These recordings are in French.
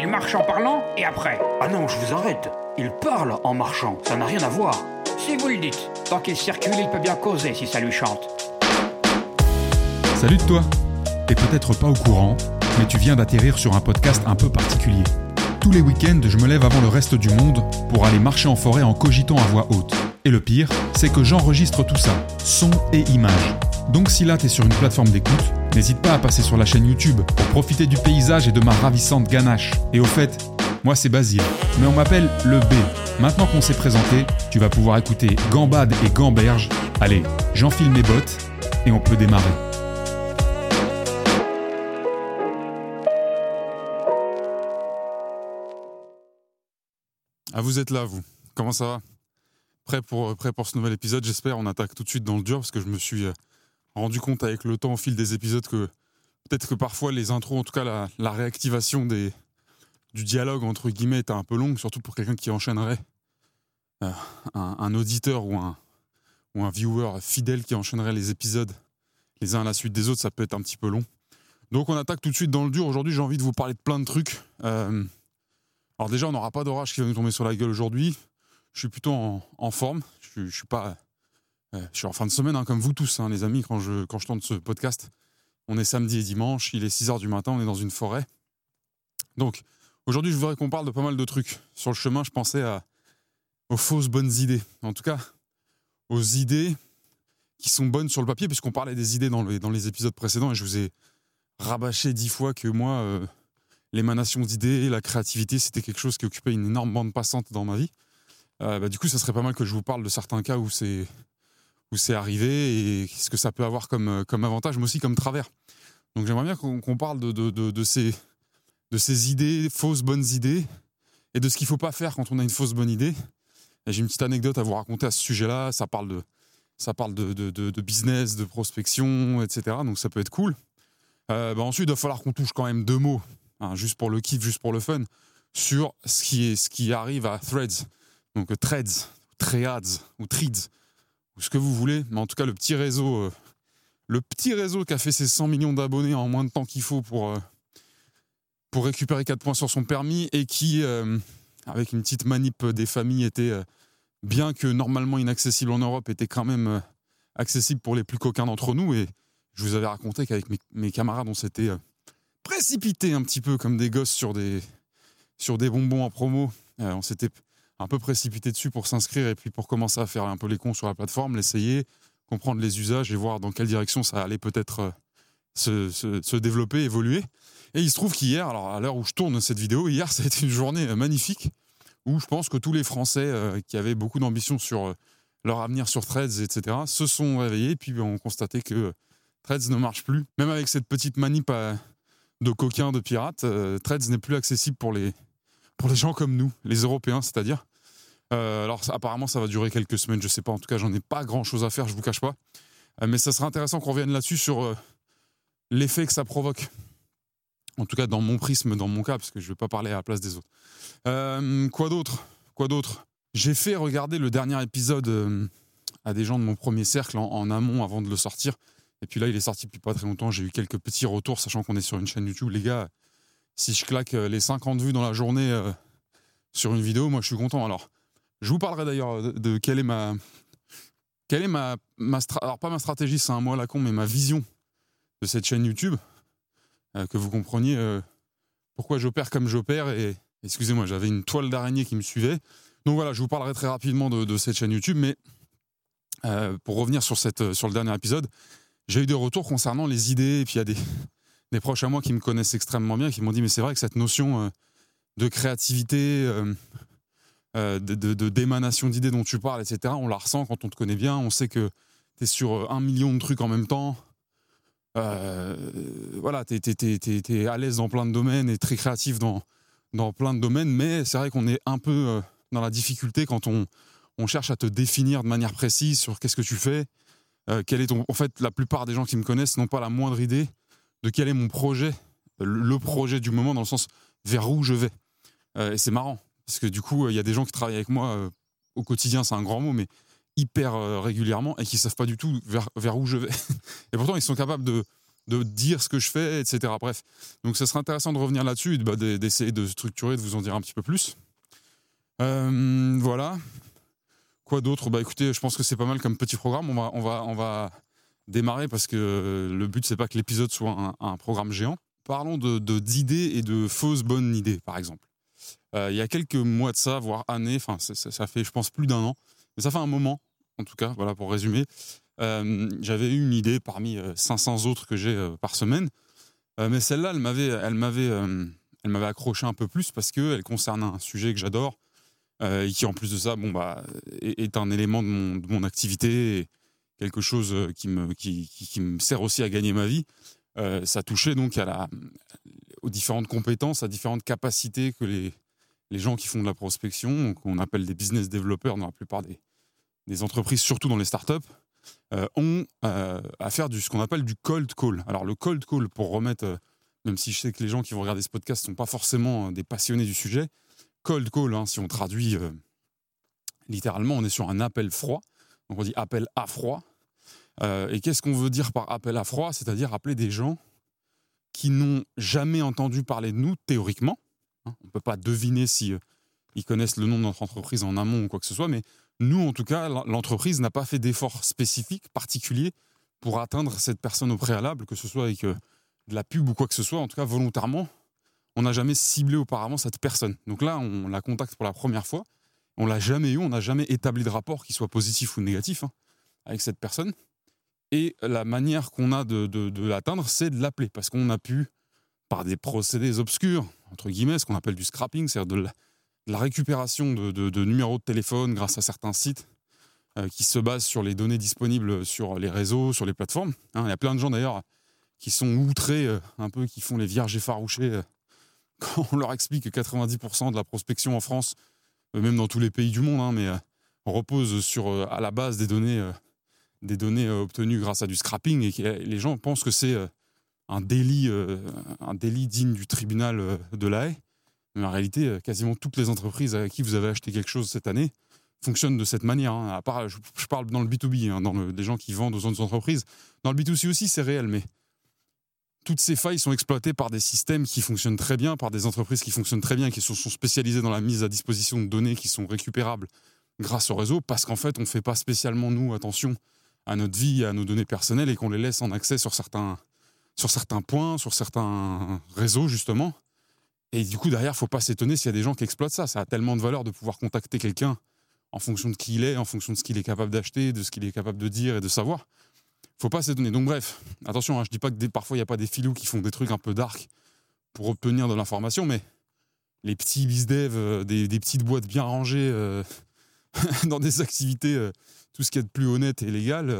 Il marche en parlant et après Ah non, je vous arrête. Il parle en marchant, ça n'a rien à voir. Si vous le dites. Tant qu'il circule, il peut bien causer si ça lui chante. Salut de toi T'es peut-être pas au courant, mais tu viens d'atterrir sur un podcast un peu particulier. Tous les week-ends, je me lève avant le reste du monde pour aller marcher en forêt en cogitant à voix haute. Et le pire, c'est que j'enregistre tout ça, son et image. Donc si là t'es sur une plateforme d'écoute, n'hésite pas à passer sur la chaîne YouTube pour profiter du paysage et de ma ravissante ganache. Et au fait, moi c'est Basile, mais on m'appelle le B. Maintenant qu'on s'est présenté, tu vas pouvoir écouter Gambade et Gamberge. Allez, j'enfile mes bottes et on peut démarrer. Ah, vous êtes là, vous. Comment ça va? Prêt pour, prêt pour ce nouvel épisode, j'espère. On attaque tout de suite dans le dur parce que je me suis euh, rendu compte avec le temps au fil des épisodes que peut-être que parfois les intros, en tout cas la, réactivation du dialogue entre guillemets était un peu longue, surtout pour quelqu'un qui enchaînerait euh, un, auditeur ou un, ou un viewer fidèle qui enchaînerait les épisodes les uns à la suite des autres, ça peut être un petit peu long. Donc on attaque tout de suite dans le dur. Aujourd'hui, j'ai envie de vous parler de plein de trucs. Euh, alors déjà, on n'aura pas d'orage qui va nous tomber sur la gueule aujourd'hui. Je suis plutôt en, forme. Je, je suis pas, je suis en fin de semaine, hein, comme vous tous, hein, les amis. Quand je quand je ce podcast, on est samedi et dimanche. Il est 6 h du matin. On est dans une forêt. Donc aujourd'hui, je voudrais qu'on parle de pas mal de trucs. Sur le chemin, je pensais à, aux fausses bonnes idées. En tout cas, aux idées qui sont bonnes sur le papier, puisqu'on parlait des idées dans les, dans les épisodes précédents, et je vous ai rabâché dix fois que moi, euh, l'émanation d'idées, la créativité, c'était quelque chose qui occupait une énorme bande passante dans ma vie. Euh, bah, du coup, ça serait pas mal que je vous parle de certains cas où c'est où c'est arrivé et ce que ça peut avoir comme, euh, comme avantage, mais aussi comme travers. Donc j'aimerais bien qu'on parle de, de, de, ces, de ces idées, fausses bonnes idées, et de ce qu'il faut pas faire quand on a une fausse bonne idée. J'ai une petite anecdote à vous raconter à ce sujet-là. Ça parle de, ça parle de, de, business, de prospection, etc. Donc ça peut être cool. Euh, bah ensuite, il va falloir qu'on touche quand même deux mots, hein, juste pour le kiff, juste pour le fun, sur ce qui, est, ce qui arrive à Threads. Donc euh, Threads, Threads ou Threads, ce que vous voulez. Mais en tout cas, le petit réseau, euh, le petit réseau qui a fait ses 100 millions d'abonnés en moins de temps qu'il faut pour, euh, pour récupérer 4 points sur son permis et qui, euh, avec une petite manip des familles, était, bien que normalement inaccessible en Europe, était quand même accessible pour les plus coquins d'entre nous. Et je vous avais raconté qu'avec mes, mes camarades, on s'était précipité un petit peu comme des gosses sur des, sur des bonbons en promo. On s'était un peu précipité dessus pour s'inscrire et puis pour commencer à faire un peu les cons sur la plateforme, l'essayer, comprendre les usages et voir dans quelle direction ça allait peut-être euh, se, se- se développer, évoluer. Et il se trouve qu'hier, alors à l'heure où je tourne cette vidéo, hier, ça a été une journée euh, magnifique où je pense que tous les Français euh, qui avaient beaucoup d'ambition sur leur avenir sur Threads, etc., se sont réveillés et puis ont constaté que Threads ne marche plus. Même avec cette petite manip de coquins, de pirates, Threads n'est plus accessible pour les, pour les gens comme nous, les Européens, c'est-à-dire. Euh, alors apparemment, ça va durer quelques semaines, je sais pas. En tout cas, j'en ai pas grand-chose à faire, je vous cache pas. Euh, mais ça serait intéressant qu'on revienne là-dessus sur euh, l'effet que ça provoque. En tout cas, dans mon prisme, dans mon cas, parce que je vais pas parler à la place des autres. Quoi d'autre? Quoi d'autre? J'ai fait regarder le dernier épisode à des gens de mon premier cercle en, en amont avant de le sortir. Et puis là, il est sorti depuis pas très longtemps. J'ai eu quelques petits retours, sachant qu'on est sur une chaîne YouTube. Les gars, si je claque les 50 vues dans la journée sur une vidéo, moi, je suis content. Alors, je vous parlerai d'ailleurs de, quelle est ma. Alors pas ma stratégie, c'est un mot à la con, mais ma vision de cette chaîne YouTube, euh, que vous compreniez euh, pourquoi j'opère comme j'opère. Et excusez-moi, j'avais une toile d'araignée qui me suivait. Donc voilà, je vous parlerai très rapidement de, cette chaîne YouTube, mais euh, pour revenir sur, le dernier épisode, j'ai eu des retours concernant les idées, et puis il y a des, proches à moi qui me connaissent extrêmement bien, qui m'ont dit, mais c'est vrai que cette notion de créativité, euh, de, d'émanation d'idées dont tu parles, etc., on la ressent quand on te connaît bien, on sait que tu es sur euh, un million de trucs en même temps. Euh, voilà, tu es, à l'aise dans plein de domaines et très créatif dans, dans plein de domaines, mais c'est vrai qu'on est un peu dans la difficulté quand on, on cherche à te définir de manière précise sur qu'est-ce que tu fais, quel est ton. En fait, la plupart des gens qui me connaissent n'ont pas la moindre idée de quel est mon projet, le projet du moment, dans le sens vers où je vais. Et c'est marrant, parce que du coup, il y a des gens qui travaillent avec moi euh, au quotidien, c'est un grand mot, mais hyper euh, régulièrement et qui savent pas du tout vers, vers où je vais. et pourtant, ils sont capables de, de dire ce que je fais, etc. Bref, donc ça serait intéressant de revenir là-dessus et bah, d'essayer de structurer, de vous en dire un petit peu plus. Euh, voilà. Quoi d'autre? Bah écoutez, je pense que c'est pas mal comme petit programme. On va, on va, on va démarrer parce que le but c'est pas que l'épisode soit un, programme géant. Parlons de d'idées et de fausses bonnes idées, par exemple. Euh, il y a quelques mois de ça, voire années, enfin ça, fait je pense plus d'un an, mais ça fait un moment, en tout cas, voilà pour résumer. Euh, j'avais eu une idée parmi 500 autres que j'ai par semaine, mais celle-là, elle m'avait, elle m'avait, elle m'avait accroché un peu plus parce qu'elle concerne un sujet que j'adore, euh, et qui en plus de ça, bon bah, est, un élément de mon, activité, et quelque chose euh, qui me, qui, qui, me sert aussi à gagner ma vie. Euh, ça touchait donc à la, aux différentes compétences, à différentes capacités que les, les gens qui font de la prospection, qu'on appelle des business developers dans la plupart des, entreprises, surtout dans les startups, euh, ont à faire ce qu'on appelle du cold call. Alors le cold call, pour remettre, même si je sais que les gens qui vont regarder ce podcast ne sont pas forcément des passionnés du sujet, cold call, hein, si on traduit euh, littéralement, on est sur un appel froid. Donc on dit appel à froid. Euh, et qu'est-ce qu'on veut dire par appel à froid? C'est-à-dire appeler des gens qui n'ont jamais entendu parler de nous théoriquement. Hein. on ne peut pas deviner si euh, ils connaissent le nom de notre entreprise en amont ou quoi que ce soit, mais nous, en tout cas, l'entreprise n'a pas fait d'effort spécifique, particulier, pour atteindre cette personne au préalable, que ce soit avec de la pub ou quoi que ce soit, en tout cas volontairement, on n'a jamais ciblé auparavant cette personne. Donc là, on la contacte pour la première fois. On l'a jamais eu, on n'a jamais établi de rapport qui soit positif ou négatif hein, avec cette personne. Et la manière qu'on a de, l'atteindre, c'est de l'appeler. Parce qu'on a pu, par des procédés obscurs, entre guillemets, ce qu'on appelle du scrapping, c'est-à-dire de, la, récupération de, numéros de téléphone grâce à certains sites euh, qui se basent sur les données disponibles sur les réseaux, sur les plateformes. Hein. Il y a plein de gens d'ailleurs qui sont outrés, euh, un peu, qui font les vierges effarouchées euh, quand on leur explique que 90% de la prospection en France, même dans tous les pays du monde, hein, mais repose sur à la base des données, des données obtenues grâce à du scrapping et que les gens pensent que c'est un délit, un délit digne du tribunal de la haie. Mais en réalité, quasiment toutes les entreprises à qui vous avez acheté quelque chose cette année fonctionnent de cette manière. Hein. À part, je, parle dans le B2B, hein, dans le, les gens qui vendent aux autres entreprises. Dans le B2C aussi, c'est réel, mais toutes ces failles sont exploitées par des systèmes qui fonctionnent très bien, par des entreprises qui fonctionnent très bien, qui sont, spécialisées dans la mise à disposition de données qui sont récupérables grâce au réseau, parce qu'en fait, on ne fait pas spécialement, nous, attention à notre vie, à nos données personnelles, et qu'on les laisse en accès sur certains, sur certains points, sur certains réseaux, justement. Et du coup, derrière, faut pas s'étonner s'il y a des gens qui exploitent ça. Ça a tellement de valeur de pouvoir contacter quelqu'un en fonction de qui il est, en fonction de ce qu'il est capable d'acheter, de ce qu'il est capable de dire et de savoir faut pas s'étonner. Donc bref, attention, hein, je dis pas que parfois il n'y a pas des filous qui font des trucs un peu dark pour obtenir de l'information, mais les petits bizdev, euh, des, des, petites boîtes bien rangées euh, dans des activités, euh, tout ce qui est de plus honnête et légal,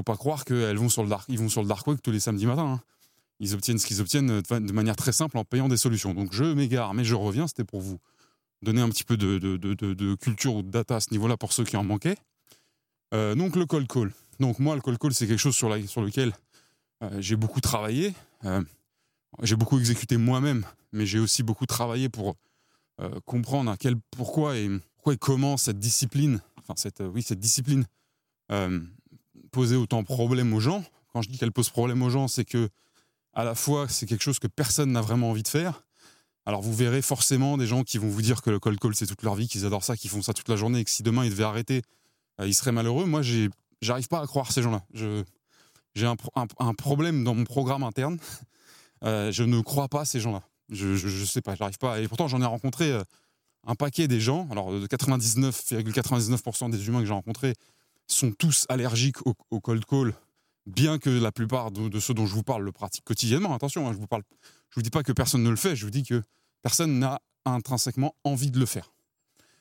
faut pas croire qu'elles vont sur le dark, ils vont sur le dark web tous les samedis matins. Hein. Ils obtiennent ce qu'ils obtiennent de manière très simple en payant des solutions. Donc je m'égare, mais je reviens, c'était pour vous donner un petit peu de, culture ou de data à ce niveau-là pour ceux qui en manquaient. donc le cold call. Donc moi, le cold call, c'est quelque chose sur, lequel euh, j'ai beaucoup travaillé. Euh, j'ai beaucoup exécuté moi-même, mais j'ai aussi beaucoup travaillé pour euh, comprendre à quel, pourquoi, et, pourquoi et comment cette discipline, enfin cette, oui, cette discipline posait autant de problèmes aux gens. Quand je dis qu'elle pose problème aux gens, c'est que à la fois c'est quelque chose que personne n'a vraiment envie de faire. Alors vous verrez forcément des gens qui vont vous dire que le cold call c'est toute leur vie, qu'ils adorent ça, qu'ils font ça toute la journée, et que si demain ils devaient arrêter, ils seraient malheureux. Moi j'arrive pas à croire ces gens-là. j'ai un, problème dans mon programme interne. Euh, je ne crois pas ces gens-là. Je, je, sais pas, j'arrive pas. Et pourtant, j'en ai rencontré euh, un paquet des gens. Alors, 99,99% des humains que j'ai rencontrés sont tous allergiques au, cold call, bien que la plupart de, ceux dont je vous parle le pratiquent quotidiennement. Attention, hein, je vous parle, je vous dis pas que personne ne le fait. Je vous dis que personne n'a intrinsèquement envie de le faire.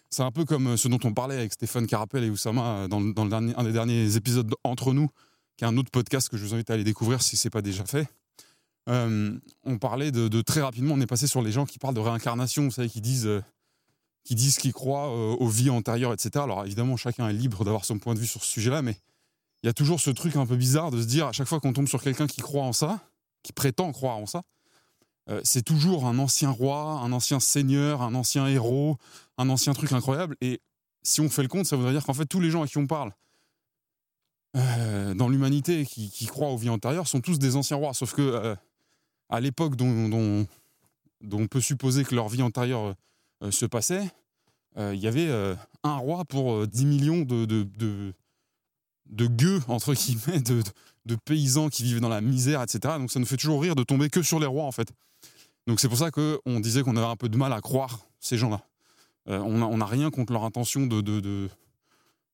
C'est un peu comme euh, ce dont on parlait avec Stéphane Carapel et Oussama euh, dans, un des derniers épisodes Entre nous, qui est un autre podcast que je vous invite à aller découvrir si ce n'est pas déjà fait. Euh, on parlait de, très rapidement, on est passé sur les gens qui parlent de réincarnation, vous savez, qui disent qui disent qu'ils croient aux vies antérieures, etc. Alors évidemment, chacun est libre d'avoir son point de vue sur ce sujet-là, mais il y a toujours ce truc un peu bizarre de se dire à chaque fois qu'on tombe sur quelqu'un qui croit en ça, qui prétend croire en ça, euh, c'est toujours un ancien roi, un ancien seigneur, un ancien héros, un ancien truc incroyable. Et si on fait le compte, ça voudrait dire qu'en fait, tous les gens à qui on parle, euh, dans l'humanité qui, croient aux vies antérieures sont tous des anciens rois. Sauf que euh, à l'époque dont, dont, on peut supposer que leur vie antérieure euh, se passait, il y avait un roi pour 10 millions de, de, de, de gueux, entre guillemets, de, de, paysans qui vivent dans la misère, etc. Donc ça nous fait toujours rire de tomber que sur les rois, en fait. Donc c'est pour ça qu'on disait qu'on avait un peu de mal à croire ces gens-là. on n'a rien contre leur intention de, de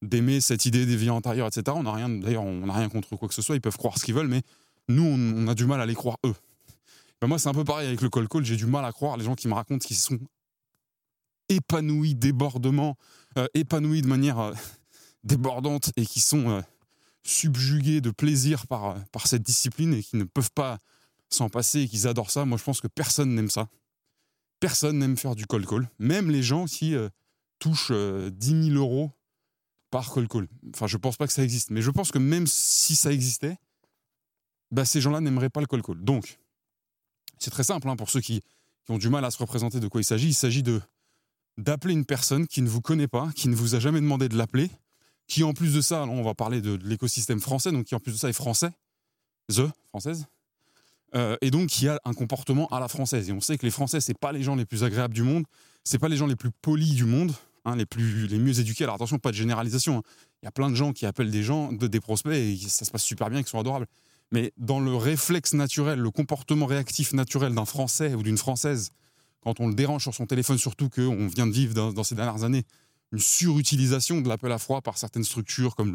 d'aimer cette idée des vies antérieures, etc. On n'a rien, d'ailleurs, on n'a rien contre quoi que ce soit. Ils peuvent croire ce qu'ils veulent, mais nous, on, a du mal à les croire eux. Ben moi, c'est un peu pareil avec le col call. J'ai du mal à croire les gens qui me racontent qu'ils sont épanouis, débordement, euh, épanouis de manière euh, débordante et qui sont euh, subjugués de plaisir par, par cette discipline et qui ne peuvent pas s'en passer et qu'ils adorent ça. Moi, je pense que personne n'aime ça. Personne n'aime faire du call call. Même les gens qui touchent 10 000 euros par call call. Enfin, je pense pas que ça existe, mais je pense que même si ça existait, bah, ces gens-là n'aimeraient pas le call call. Donc, c'est très simple hein, pour ceux qui, ont du mal à se représenter de quoi il s'agit. Il s'agit de d'appeler une personne qui ne vous connaît pas, qui ne vous a jamais demandé de l'appeler, qui en plus de ça, on va parler de, l'écosystème français, donc qui en plus de ça est français, the française, euh, et donc qui a un comportement à la française. Et on sait que les Français, c'est pas les gens les plus agréables du monde, c'est pas les gens les plus polis du monde. Hein, les, plus, les mieux éduqués. Alors attention, pas de généralisation. Hein. Il y a plein de gens qui appellent des gens, de, des prospects, et ça se passe super bien, qui sont adorables. Mais dans le réflexe naturel, le comportement réactif naturel d'un Français ou d'une Française, quand on le dérange sur son téléphone, surtout qu'on vient de vivre dans, ces dernières années une surutilisation de l'appel à froid par certaines structures comme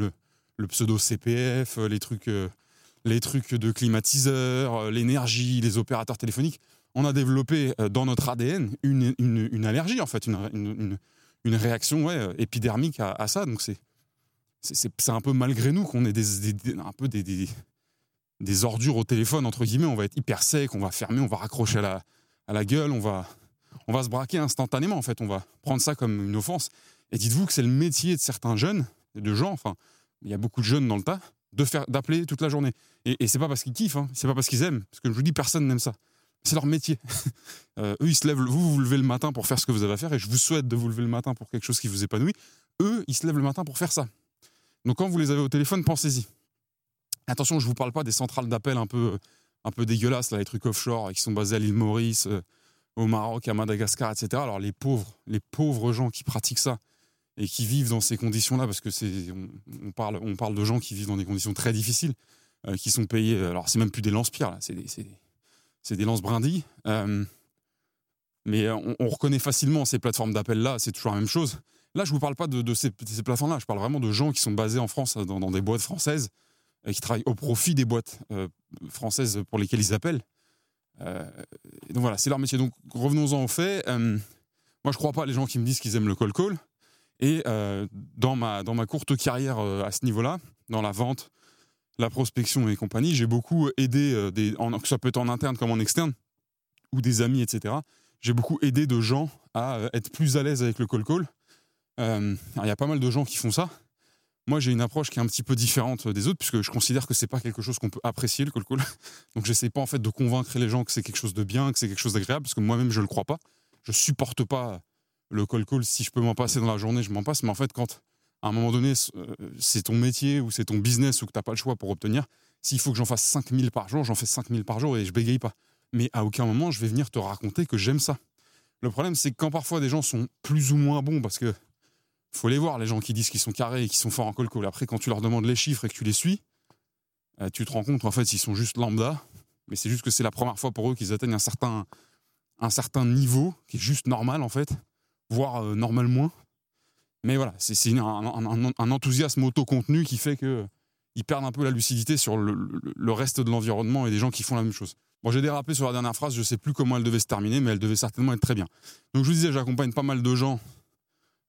le, pseudo CPF, les trucs, euh, les trucs de climatiseurs, euh, l'énergie, les opérateurs téléphoniques, on a développé euh, dans notre ADN une, allergie en fait, une, réaction euh, épidermique à, ça. Donc c'est c'est un peu malgré nous qu'on ait des, un peu des, des, des, ordures au téléphone, entre guillemets. On va être hyper sec, on va fermer, on va raccrocher à la, à la gueule, on va, on va se braquer instantanément, en fait. On va prendre ça comme une offense. Et dites-vous que c'est le métier de certains jeunes, de gens, enfin, il y a beaucoup de jeunes dans le tas, de faire d'appeler toute la journée. Et, et c'est pas parce qu'ils kiffent, hein, c'est pas parce qu'ils aiment. Parce que je vous dis, personne n'aime ça c'est leur métier. Euh, eux, ils se lèvent, vous, vous levez le matin pour faire ce que vous avez à faire, et je vous souhaite de vous lever le matin pour quelque chose qui vous épanouit. Eux, ils se lèvent le matin pour faire ça. Donc quand vous les avez au téléphone, pensez-y. Attention, je ne vous parle pas des centrales d'appel un peu, un peu dégueulasses, là, les trucs offshore qui sont basés à l'île Maurice, euh, au Maroc, à Madagascar, etc. Alors les pauvres, les pauvres gens qui pratiquent ça et qui vivent dans ces conditions-là, parce que c'est, on, parle, on parle de gens qui vivent dans des conditions très difficiles, euh, qui sont payés. Alors c'est même plus des lance-pierres, c'est des, c'est des lances brindilles. Euh, mais on, reconnaît facilement ces plateformes d'appel-là, c'est toujours la même chose. Là, je vous parle pas de, ces, plateformes-là, je parle vraiment de gens qui sont basés en France, dans, des boîtes françaises, et qui travaillent au profit des boîtes euh, françaises pour lesquelles ils appellent. Euh, donc voilà, c'est leur métier. Donc revenons-en au fait. moi, je ne crois pas les gens qui me disent qu'ils aiment le call call. Et dans, ma, dans ma courte carrière à ce niveau-là, dans la vente, la prospection et compagnie, j'ai beaucoup aidé, euh, que ça peut être en interne comme en externe, ou des amis, etc. J'ai beaucoup aidé de gens à euh, être plus à l'aise avec le call call. Euh, il y a pas mal de gens qui font ça. Moi, j'ai une approche qui est un petit peu différente des autres, puisque je considère que c'est pas quelque chose qu'on peut apprécier le call. Donc, j'essaie pas en fait de convaincre les gens que c'est quelque chose de bien, que c'est quelque chose d'agréable, parce que moi-même je le crois pas. Je supporte pas le call. Si je peux m'en passer dans la journée, je m'en passe. Mais en fait, quand à un moment donné, euh, c'est ton métier ou c'est ton business ou que tu n'as pas le choix pour obtenir. S'il faut que j'en fasse 5000 par jour, j'en fais 5000 par jour et je bégaye pas. Mais à aucun moment, je vais venir te raconter que j'aime ça. Le problème, c'est que quand parfois des gens sont plus ou moins bons, parce que faut les voir, les gens qui disent qu'ils sont carrés et qui sont forts en call call. Après, quand tu leur demandes les chiffres et que tu les suis, euh, tu te rends compte qu'en fait, ils sont juste lambda. Mais c'est juste que c'est la première fois pour eux qu'ils atteignent un certain, un certain niveau qui est juste normal, en fait, voire euh, normal moins. Mais voilà, c'est un, enthousiasme auto-contenu qui fait qu'ils perdent un peu la lucidité sur le, reste de l'environnement et des gens qui font la même chose. Bon, j'ai dérapé sur la dernière phrase, je sais plus comment elle devait se terminer, mais elle devait certainement être très bien. Donc je vous disais, j'accompagne pas mal de gens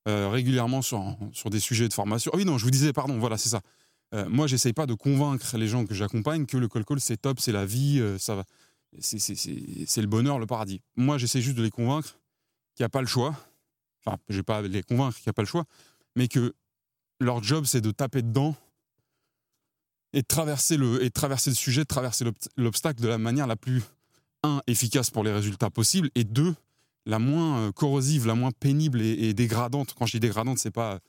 euh, régulièrement sur, sur des sujets de formation. Ah oui, non, je vous disais, pardon, voilà, c'est ça. Euh, moi, j'essaye pas de convaincre les gens que j'accompagne que le call call c'est top, c'est la vie, euh, ça va, c'est le bonheur, le paradis. Moi, j'essaie juste de les convaincre qu'il n'y a pas le choix, enfin, je vais pas les convaincre qu'il n'y a pas le choix, mais que leur job, c'est de taper dedans et de traverser le, et traverser le sujet, de traverser l'obstacle de la manière la plus, un, efficace pour les résultats possibles, et deux, la moins euh, corrosive, la moins pénible et, dégradante. Quand je dis dégradante, c'est pas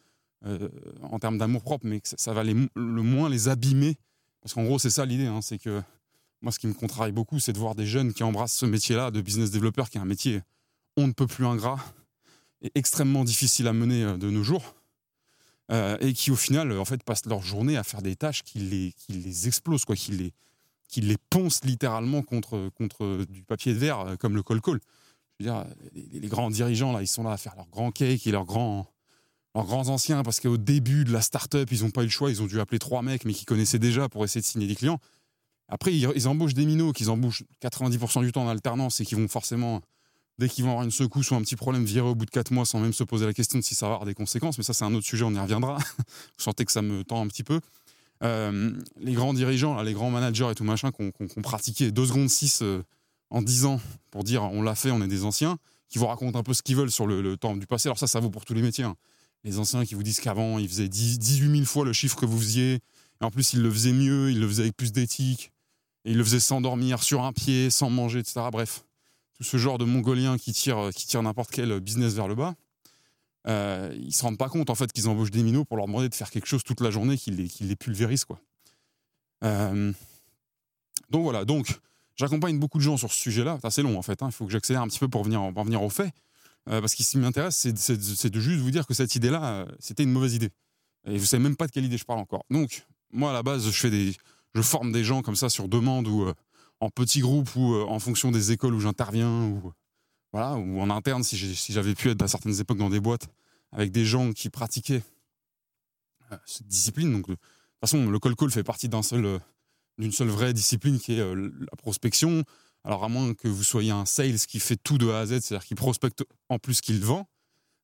en termes d'amour propre, mais ça, va le moins les abîmer. Parce qu'en gros, c'est ça l'idée, hein, c'est que moi, ce qui me contrarie beaucoup, c'est de voir des jeunes qui embrassent ce métier-là de business developer, qui est un métier on ne peut plus ingrat et extrêmement difficile à mener de nos jours. et qui au final en fait passent leur journée à faire des tâches qui les, qui les explosent, quoi, qui les, qui les poncent littéralement contre, contre du papier de verre comme le col-col dire, les, grands dirigeants, là, ils sont là à faire leurs grands cakes et leurs grands, leurs grands anciens, parce qu'au début de la start-up, ils n'ont pas eu le choix, ils ont dû appeler trois mecs, mais qui connaissaient déjà pour essayer de signer des clients. Après, ils, embauchent des minots, qu'ils embauchent 90% du temps en alternance et qui vont forcément, dès qu'ils vont avoir une secousse ou un petit problème, virer au bout de quatre mois sans même se poser la question de si ça va avoir des conséquences. Mais ça, c'est un autre sujet, on y reviendra. Vous sentez que ça me tend un petit peu. Euh, les grands dirigeants, les grands managers et tout machin, qui ont pratiqué 2 secondes 6 en 10 ans pour dire on l'a fait, on est des anciens, qui vous racontent un peu ce qu'ils veulent sur le, temps du passé. Alors ça, ça vaut pour tous les métiers. Hein. Les anciens qui vous disent qu'avant, ils faisaient 18 000 fois le chiffre que vous faisiez. Et en plus, ils le faisaient mieux, ils le faisaient avec plus d'éthique. Et ils le faisaient sans dormir, sur un pied, sans manger, etc. Bref, tout ce genre de Mongoliens qui tirent, qui tirent n'importe quel business vers le bas. Euh, ils se rendent pas compte en fait qu'ils embauchent des minots pour leur demander de faire quelque chose toute la journée qui les, qui les pulvérise quoi. Euh, donc voilà, donc J'accompagne beaucoup de gens sur ce sujet-là. C'est long en fait. Hein. Il faut que j'accélère un petit peu pour venir, en venir au fait. Euh, parce que ce qui m'intéresse, c'est de juste vous dire que cette idée-là, euh, c'était une mauvaise idée. Et vous savez même pas de quelle idée je parle encore. Donc, moi, à la base, je fais des, je forme des gens comme ça sur demande ou euh, en petits groupes ou en fonction des écoles où j'interviens ou voilà ou en interne si j'avais pu être à certaines époques dans des boîtes avec des gens qui pratiquaient cette discipline. Donc, de toute façon, le call call fait partie d'un seul d'une seule vraie discipline qui est euh, la prospection. Alors, à moins que vous soyez un sales qui fait tout de A à Z, c'est-à-dire qui prospecte en plus qu'il vend,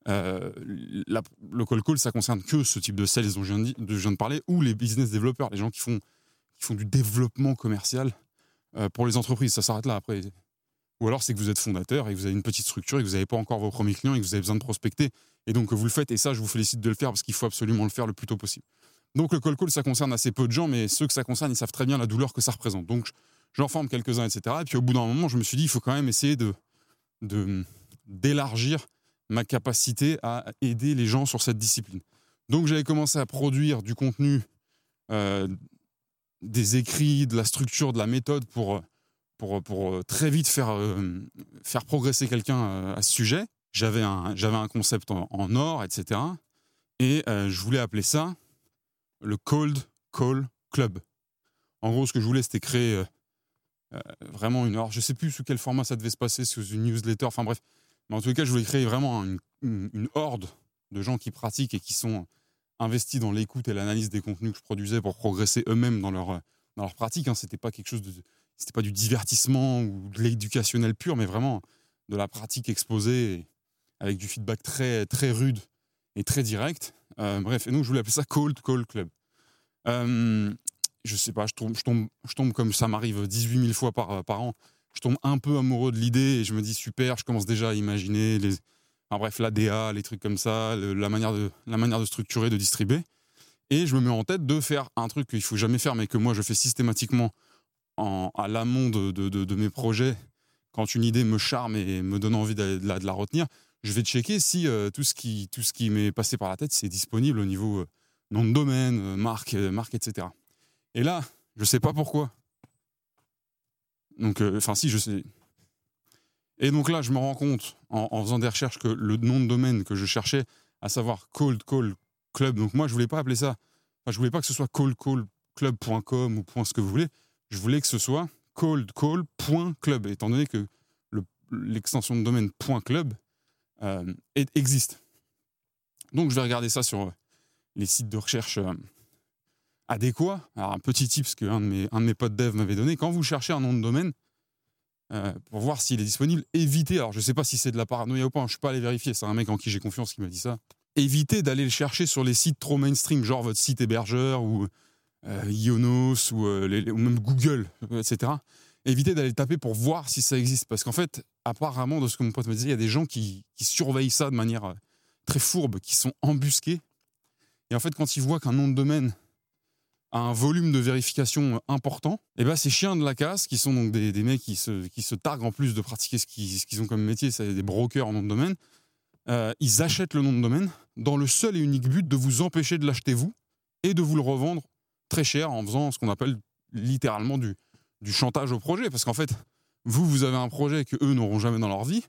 euh, le call call, ça concerne que ce type de sales dont je viens de, parler, ou les business développeurs, les gens qui font, qui font du développement commercial euh, pour les entreprises. Ça s'arrête là après. Ou alors c'est que vous êtes fondateur et que vous avez une petite structure et que vous n'avez pas encore vos premiers clients et que vous avez besoin de prospecter. Et donc vous le faites. Et ça, je vous félicite de le faire parce qu'il faut absolument le faire le plus tôt possible. Donc le call call, ça concerne assez peu de gens, mais ceux que ça concerne, ils savent très bien la douleur que ça représente. Donc j'en forme quelques-uns, etc. Et puis au bout d'un moment, je me suis dit, il faut quand même essayer de d'élargir ma capacité à aider les gens sur cette discipline. Donc j'avais commencé à produire du contenu, euh, des écrits, de la structure, de la méthode pour, pour, pour très vite faire, euh, faire progresser quelqu'un euh, à ce sujet. J'avais un, un concept en, or, etc. Et je voulais appeler ça le Cold Call Club. En gros, ce que je voulais, c'était créer euh, euh, vraiment une. Alors, je sais plus sous quel format ça devait se passer, sous une newsletter, enfin bref. Mais en tout cas, je voulais créer vraiment une, horde de gens qui pratiquent et qui sont investis dans l'écoute et l'analyse des contenus que je produisais pour progresser eux-mêmes dans leur, dans leur pratique. Hein. C'était pas quelque chose de. C'était pas du divertissement ou de l'éducationnel pur, mais vraiment de la pratique exposée avec du feedback très, très rude très direct. Euh, bref, et donc je voulais appeler ça Cold Call Club. Euh, je sais pas, je tombe, je tombe, je tombe comme ça m'arrive 18 000 fois par, par an. Je tombe un peu amoureux de l'idée et je me dis super, je commence déjà à imaginer les, enfin, bref, l'ADA, les trucs comme ça, la, manière de, la manière de structurer, de distribuer. Et je me mets en tête de faire un truc qu'il faut jamais faire, mais que moi je fais systématiquement en, à l'amont de, mes projets quand une idée me charme et me donne envie de la retenir je vais checker si euh, tout ce qui, qui m'est passé par la tête, c'est disponible au niveau euh, nom de domaine, euh, marque, marque, etc. Et là, je ne sais pas pourquoi. Donc, enfin, si, je sais. Et donc là, je me rends compte, en, faisant des recherches, que le nom de domaine que je cherchais, à savoir Cold Call Club, donc moi, je voulais pas appeler ça. Enfin, je voulais pas que ce soit coldcallclub.com ou point ce que vous voulez. Je voulais que ce soit coldcall.club, étant donné que l'extension de domaine .club euh, existe. Donc je vais regarder ça sur euh, les sites de recherche euh, adéquats. Alors un petit tip qu'un de mes, de mes potes dev m'avait donné, quand vous cherchez un nom de domaine, pour voir s'il est disponible, évitez, alors je ne sais pas si c'est de la paranoïa ou pas, hein, je ne suis pas allé vérifier, c'est un mec en qui j'ai confiance qui m'a dit ça, évitez d'aller le chercher sur les sites trop mainstream, genre votre site hébergeur ou Ionos ou, même Google, etc évitez d'aller taper pour voir si ça existe. Parce qu'en fait, apparemment, de ce que mon pote me disait, il y a des gens qui, surveillent ça de manière euh, très fourbe, qui sont embusqués. Et en fait, quand ils voient qu'un nom de domaine a un volume de vérification euh, important, et eh ben ces chiens de la casse, qui sont donc des, mecs qui se, qui se targuent en plus de pratiquer ce qu'ils ont comme métier, c'est des brokers en nom de domaine, euh, ils achètent le nom de domaine dans le seul et unique but de vous empêcher de l'acheter vous et de vous le revendre très cher en faisant ce qu'on appelle littéralement du, du chantage au projet. Parce qu'en fait, vous, vous avez un projet que eux n'auront jamais dans leur vie.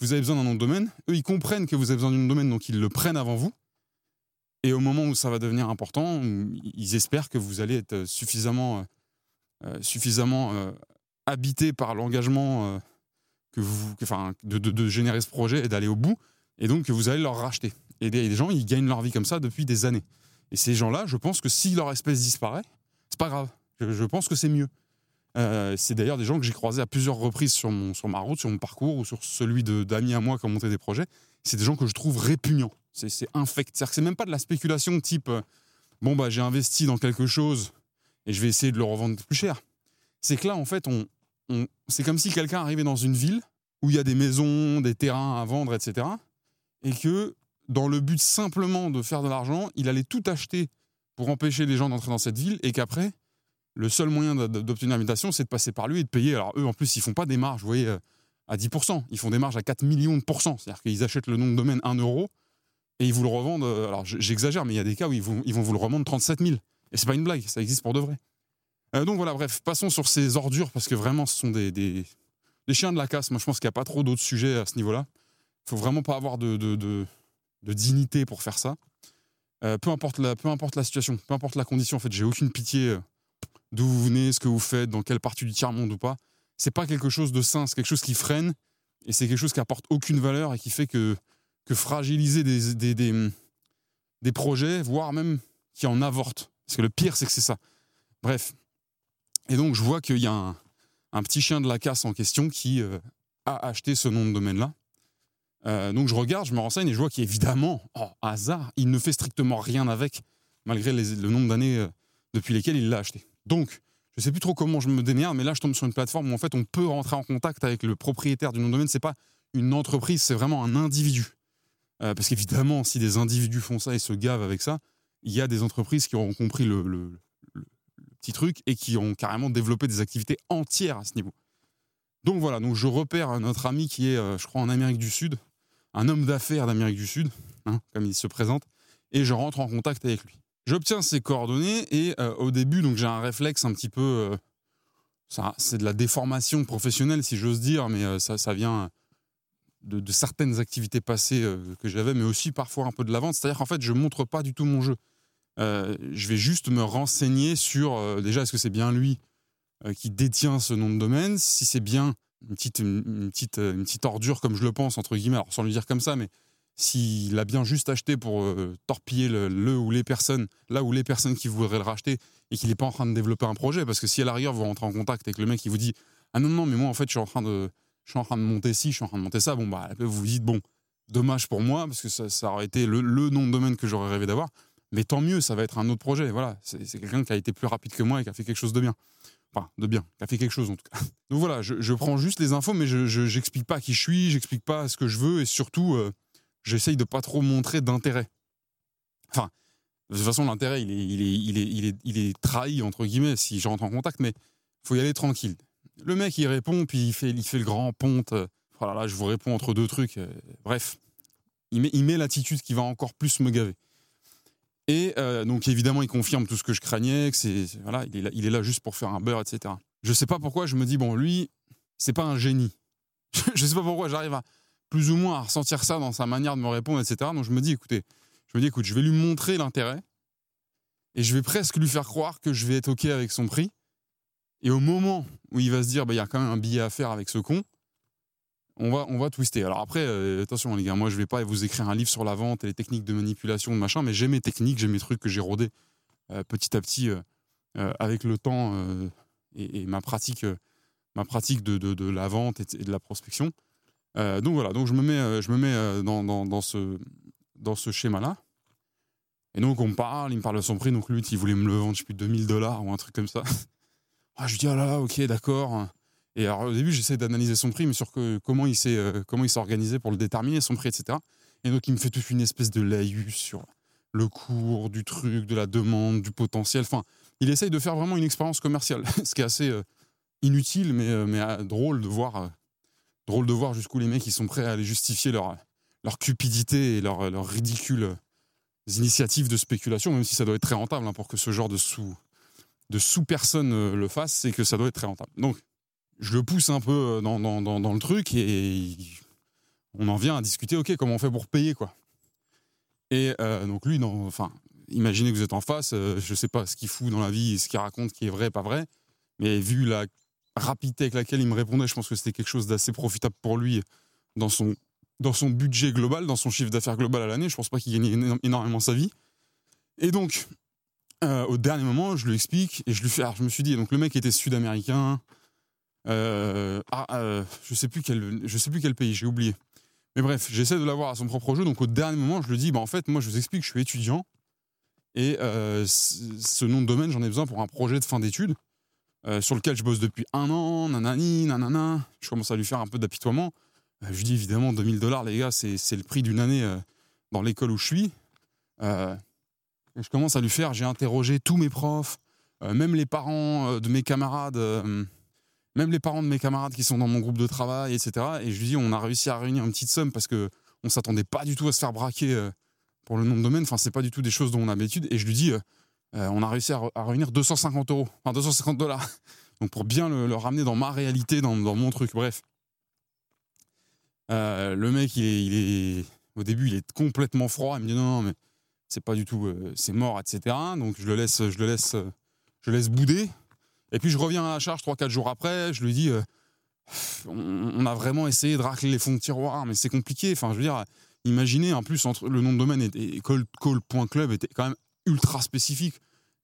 Vous avez besoin d'un nom de domaine. Eux, ils comprennent que vous avez besoin d'un nom de domaine, donc ils le prennent avant vous. Et au moment où ça va devenir important, ils espèrent que vous allez être suffisamment, euh, suffisamment euh, habité par l'engagement euh, que vous, de, de- générer ce projet et d'aller au bout, et donc que vous allez leur racheter. Et des, gens, ils gagnent leur vie comme ça depuis des années. Et ces gens-là, je pense que si leur espèce disparaît, c'est pas grave. Je pense que c'est mieux. Euh, c'est d'ailleurs des gens que j'ai croisés à plusieurs reprises sur, mon, sur ma route, sur mon parcours ou sur celui d'amis à moi qui ont monté des projets. C'est des gens que je trouve répugnants. C'est infect. C'est-à-dire que c'est même pas de la spéculation type euh, bon, bah, j'ai investi dans quelque chose et je vais essayer de le revendre plus cher. C'est que là, en fait, on- c'est comme si quelqu'un arrivait dans une ville où il y a des maisons, des terrains à vendre, etc. Et que dans le but simplement de faire de l'argent, il allait tout acheter pour empêcher les gens d'entrer dans cette ville et qu'après, le seul moyen d'obtenir l'invitation, c'est de passer par lui et de payer. Alors eux, en plus, ils font pas des marges, vous voyez, euh, à 10%. Ils font des marges à 4 millions de pourcents. C'est-à-dire qu'ils achètent le nom de domaine 1 euro et ils vous le revendent. euh, Alors j'exagère, mais il y a des cas où ils vont, ils vont vous le revendre 37 000. Et c'est pas une blague, ça existe pour de vrai. Euh, donc voilà, bref, passons sur ces ordures parce que vraiment, ce sont des, des, chiens de la casse. Moi, je pense qu'il n'y a pas trop d'autres sujets à ce niveau-là. Il faut vraiment pas avoir de, de, de- dignité pour faire ça. Peu, importe la, peu importe la situation, peu importe la condition, en fait, j'ai aucune pitié d'où vous venez, ce que vous faites, dans quelle partie du tiers-monde ou pas. C'est pas quelque chose de sain, c'est quelque chose qui freine et c'est quelque chose qui apporte aucune valeur et qui fait que, que fragiliser des, des, des, des projets, voire même qui en avortent. Parce que le pire, c'est que c'est ça. Bref. Et donc, je vois qu'il y a un, un petit chien de la casse en question qui euh, a acheté ce nom de domaine-là. Euh, donc, je regarde, je me renseigne et je vois qu'évidemment, oh, hasard, il ne fait strictement rien avec, malgré le nombre d'années euh, depuis lesquelles il l'a acheté. Donc, je sais plus trop comment je me démerde, mais là, je tombe sur une plateforme où en fait, on peut rentrer en contact avec le propriétaire du nom de domaine. C'est pas une entreprise, c'est vraiment un individu. Euh, parce qu'évidemment, si des individus font ça et se gavent avec ça, il y a des entreprises qui auront compris le petit truc et qui ont carrément développé des activités entières à ce niveau. Donc voilà, donc je repère notre ami qui est, euh, je crois, en Amérique du Sud, un homme d'affaires d'Amérique du Sud, hein, comme il se présente, et je rentre en contact avec lui. J'obtiens ses coordonnées et euh, au début, donc j'ai un réflexe un petit peu, euh, ça, c'est de la déformation professionnelle si j'ose dire, mais euh, ça, ça vient de, certaines activités passées que j'avais, mais aussi parfois un peu de la vente. C'est-à-dire qu'en fait, je montre pas du tout mon jeu. Je vais juste me renseigner sur déjà est-ce que c'est bien lui qui détient ce nom de domaine, si c'est bien une petite, une, petite, une petite ordure comme je le pense entre guillemets, alors sans le dire comme ça, mais s'il a bien juste acheté pour euh, torpiller le, ou les personnes, là où les personnes qui voudraient le racheter et qu'il n'est pas en train de développer un projet, parce que si à l'arrière vous rentrez en contact avec le mec qui vous dit ah non non mais moi en fait je suis en train de je suis en train de monter ci, je suis en train de monter ça, bon bah vous vous dites bon dommage pour moi parce que ça, aurait été le, le nom de domaine que j'aurais rêvé d'avoir, mais tant mieux ça va être un autre projet, voilà c'est quelqu'un qui a été plus rapide que moi et qui a fait quelque chose de bien. Enfin, de bien, qui a fait quelque chose en tout cas. Donc voilà, je, prends juste les infos, mais je j'explique pas qui je suis, j'explique pas ce que je veux, et surtout, euh, j'essaye de pas trop montrer d'intérêt. Enfin, de toute façon, l'intérêt, il est, trahi, entre guillemets, si je rentre en contact, mais faut y aller tranquille. Le mec, il répond, puis il fait, le grand ponte. euh, Voilà, là, je vous réponds entre deux trucs. euh, bref, il met, l'attitude qui va encore plus me gaver. Et euh, donc, évidemment, il confirme tout ce que je craignais, que c'est, voilà, il est, là, il est là juste pour faire un beurre, etc. Je sais pas pourquoi, je me dis, bon, lui, c'est pas un génie. je sais pas pourquoi j'arrive à plus ou moins à ressentir ça dans sa manière de me répondre, etc. Donc, je me dis, écoutez, je me dis, écoute, je vais lui montrer l'intérêt et je vais presque lui faire croire que je vais être OK avec son prix. Et au moment où il va se dire, bah, il y a quand même un billet à faire avec ce con, on va, on va twister. Alors après, euh, attention les gars, moi je vais pas vous écrire un livre sur la vente et les techniques de manipulation, de machin, mais j'ai mes techniques, j'ai mes trucs que j'ai rodés euh, petit à petit euh, avec le temps et, ma pratique, ma pratique de, la vente et de la prospection. Euh, donc voilà, donc je me mets, euh, je me euh, dans, dans, dans ce, dans ce schéma-là. Et donc on me parle, il me parle de son prix, donc lui il voulait me le vendre, je sais plus, 2000 dollars ou un truc comme ça. Ah, je lui dis, ah là, ok, d'accord. Et alors au début, j'essaie d'analyser son prix, mais sur que, comment il s'est comment il s'est organisé pour le déterminer, son prix, etc. Et donc il me fait toute une espèce de laïus sur le cours du truc, de la demande, du potentiel. Enfin, il essaye de faire vraiment une expérience commerciale, ce qui est assez inutile, mais, mais drôle de voir, drôle de voir jusqu'où les mecs ils sont prêts à aller justifier leur leur cupidité et leur, leur ridicule initiatives de spéculation, même si ça doit être très rentable hein, pour que ce genre de sous de sous-personne euh, le fasse, c'est que ça doit être très rentable. Donc, je le pousse un peu euh, dans, dans, dans, le truc et on en vient à discuter, ok, comment on fait pour payer, quoi. Et euh, donc lui, enfin, imaginez que vous êtes en face, je sais pas ce qu'il fout dans la vie, ce qu'il raconte qui est vrai, pas vrai, mais vu la rapidité avec laquelle il me répondait, je pense que c'était quelque chose d'assez profitable pour lui dans son dans son budget global, dans son chiffre d'affaires global à l'année. Je pense pas qu'il gagne énormément sa vie. Et donc, euh, au dernier moment, je lui explique et je lui fais. Alors, je me suis dit, donc le mec était sud-américain. Euh, ah, euh, je sais plus quel, je sais plus quel pays, j'ai oublié. Mais bref, j'essaie de l'avoir à son propre jeu. Donc au dernier moment, je lui dis, bah en fait, moi, je vous explique, je suis étudiant et ce nom de domaine, j'en ai besoin pour un projet de fin d'études sur lequel je bosse depuis un an, nanani, nanana. Je commence à lui faire un peu d'apitoiement. Euh, je dis évidemment 2000 dollars, les gars, c'est le prix d'une année euh, dans l'école où je suis. Euh, je commence à lui faire, j'ai interrogé tous mes profs, même les parents de mes camarades, même les parents de mes camarades qui sont dans mon groupe de travail, etc. Et je lui dis, on a réussi à réunir une petite somme parce que on s'attendait pas du tout à se faire braquer pour le nom de domaine. Enfin, c'est pas du tout des choses dont on a l'habitude. Et je lui dis, on a réussi à, réunir 250 euros, enfin 250 dollars. Donc pour bien le, ramener dans ma réalité, dans mon truc. Bref. Euh, le mec, il est, au début, il est complètement froid. Il me dit non, non mais c'est pas du tout, euh, c'est mort, etc. Donc je le laisse, je le laisse, je laisse bouder. Et puis je reviens à la charge 3-4 jours après. Je lui dis, euh, on, a vraiment essayé de racler les fonds de tiroir, mais c'est compliqué. Enfin, je veux dire, imaginez en plus entre le nom de domaine et, call.club était quand même ultra spécifique.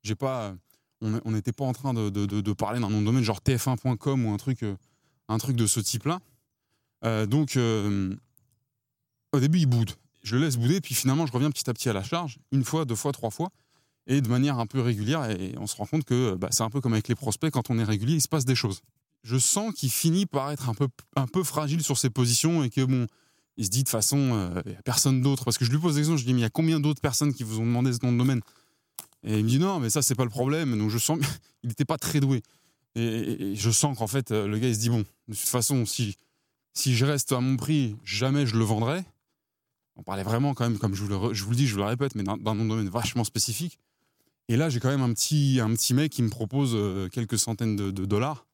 J'ai pas, on n'était pas en train de, parler d'un nom de domaine genre tf1.com ou un truc, un truc de ce type-là. Euh, donc, euh, au début, il boude. Je le laisse bouder, puis finalement, je reviens petit à petit à la charge, une fois, deux fois, trois fois, et de manière un peu régulière. Et on se rend compte que bah, c'est un peu comme avec les prospects, quand on est régulier, il se passe des choses. Je sens qu'il finit par être un peu, un peu fragile sur ses positions et que bon, il se dit de façon, euh, a personne d'autre. Parce que je lui pose l'exemple, je lui dis, mais il y a combien d'autres personnes qui vous ont demandé ce nom de domaine? Et il me dit, non, mais ça, c'est pas le problème. Donc je sens, il n'était pas très doué. Et, je sens qu'en fait, le gars, il se dit, bon, de toute façon, si, si je reste à mon prix, jamais je le vendrai. On parlait vraiment quand même, comme je vous le, je vous le dis, je vous le répète, mais dans, un domaine vachement spécifique. Et là, j'ai quand même un petit, un petit mec qui me propose euh, quelques centaines de, dollars.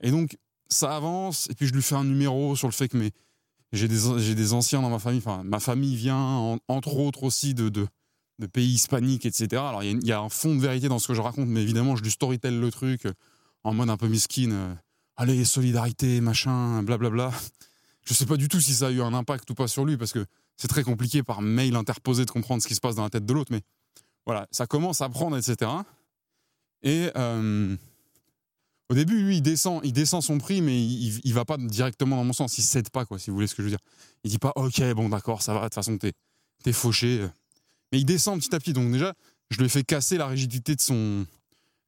Et donc, ça avance. Et puis, je lui fais un numéro sur le fait que j'ai des, des anciens dans ma famille. Enfin, ma famille vient, entre autres, aussi de, de, pays hispaniques, etc. Alors, il y, a un fond de vérité dans ce que je raconte, mais évidemment, je lui storytell le truc euh, en mode un peu miskin. Euh, allez, solidarité, machin, blablabla. Je sais pas du tout si ça a eu un impact ou pas sur lui, parce que c'est très compliqué par mail interposé de comprendre ce qui se passe dans la tête de l'autre, mais voilà, ça commence à prendre, etc. Et au début, lui, il descend, il descend son prix, mais il, il va pas directement dans mon sens, il cède pas, quoi, si vous voulez ce que je veux dire. Il dit pas, ok, bon, d'accord, ça va, de toute façon, t'es es fauché. Mais il descend petit à petit, donc déjà, je lui ai fait casser la rigidité de son,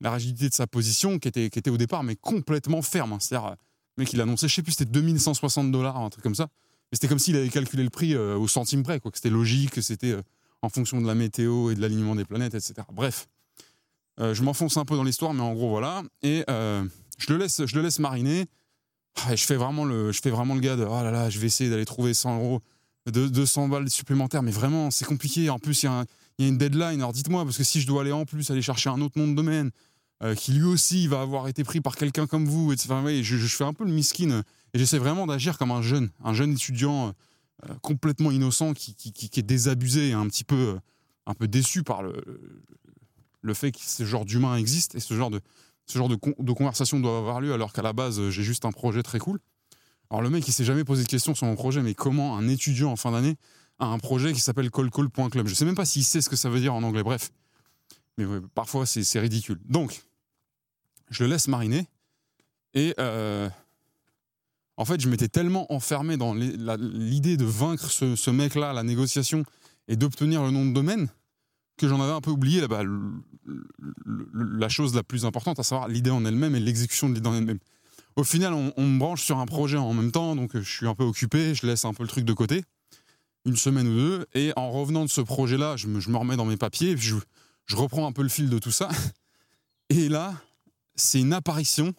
la rigidité de sa position qui était, qui était au départ mais complètement ferme. Hein. C'est-à-dire, le mec il annonçait, je sais plus, c'était 2160 dollars, un truc comme ça. Mais c'était comme s'il avait calculé le prix euh, au centime près, quoi. Que c'était logique, que c'était euh, en fonction de la météo et de l'alignement des planètes, etc. Bref, euh, je m'enfonce un peu dans l'histoire, mais en gros voilà. Et je le laisse, je le laisse mariner. Ah, et je fais vraiment le, je fais vraiment le gars de, oh là là, je vais essayer d'aller trouver 100 euros, 200 balles supplémentaires, mais vraiment c'est compliqué. En plus il y a une deadline. Alors dites-moi, parce que si je dois aller en plus aller chercher un autre nom de domaine, euh, qui lui aussi va avoir été pris par quelqu'un comme vous, enfin, je, fais un peu le miskin et j'essaie vraiment d'agir comme un jeune, un jeune étudiant euh, complètement innocent qui, qui, qui, est désabusé et un petit peu, euh, un peu déçu par le, le fait que ce genre d'humain existe et ce genre de, ce genre de, de conversation doit avoir lieu alors qu'à la base j'ai juste un projet très cool. Alors le mec il s'est jamais posé de questions sur mon projet, mais comment un étudiant en fin d'année à un projet qui s'appelle callcall.club. Je sais même pas s'il sait ce que ça veut dire en anglais, bref. Mais parfois, c'est ridicule. Donc, je le laisse mariner. Et euh, en fait, je m'étais tellement enfermé dans l'idée de vaincre ce, mec-là à la négociation et d'obtenir le nom de domaine que j'en avais un peu oublié la chose la plus importante, à savoir l'idée en elle-même et l'exécution de l'idée en elle-même. Au final, on, me branche sur un projet en même temps, donc je suis un peu occupé, je laisse un peu le truc de côté une semaine ou deux. Et en revenant de ce projet-là, je me, remets dans mes papiers, je, reprends un peu le fil de tout ça. Et là, c'est une apparition.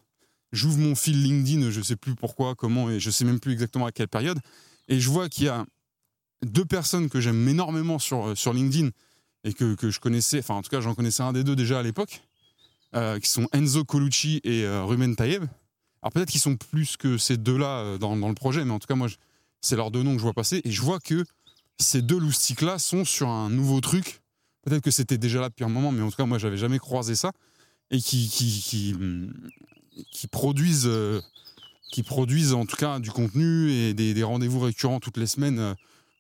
J'ouvre mon fil LinkedIn, je sais plus pourquoi, comment, et je sais même plus exactement à quelle période. Et je vois qu'il y a deux personnes que j'aime énormément sur, sur LinkedIn et que, que je connaissais, enfin en tout cas j'en connaissais un des deux déjà à l'époque, euh, qui sont Enzo Colucci et euh, Ruben Tayeb. Alors peut-être qu'ils sont plus que ces deux-là euh, dans, dans, le projet, mais en tout cas moi c'est leurs deux noms que je vois passer et je vois que ces deux loustiques-là sont sur un nouveau truc. Peut-être que c'était déjà là depuis un moment, mais en tout cas moi j'avais jamais croisé ça et qui, qui, qui, qui produisent qui produisent en tout cas du contenu et des, des rendez-vous récurrents toutes les semaines.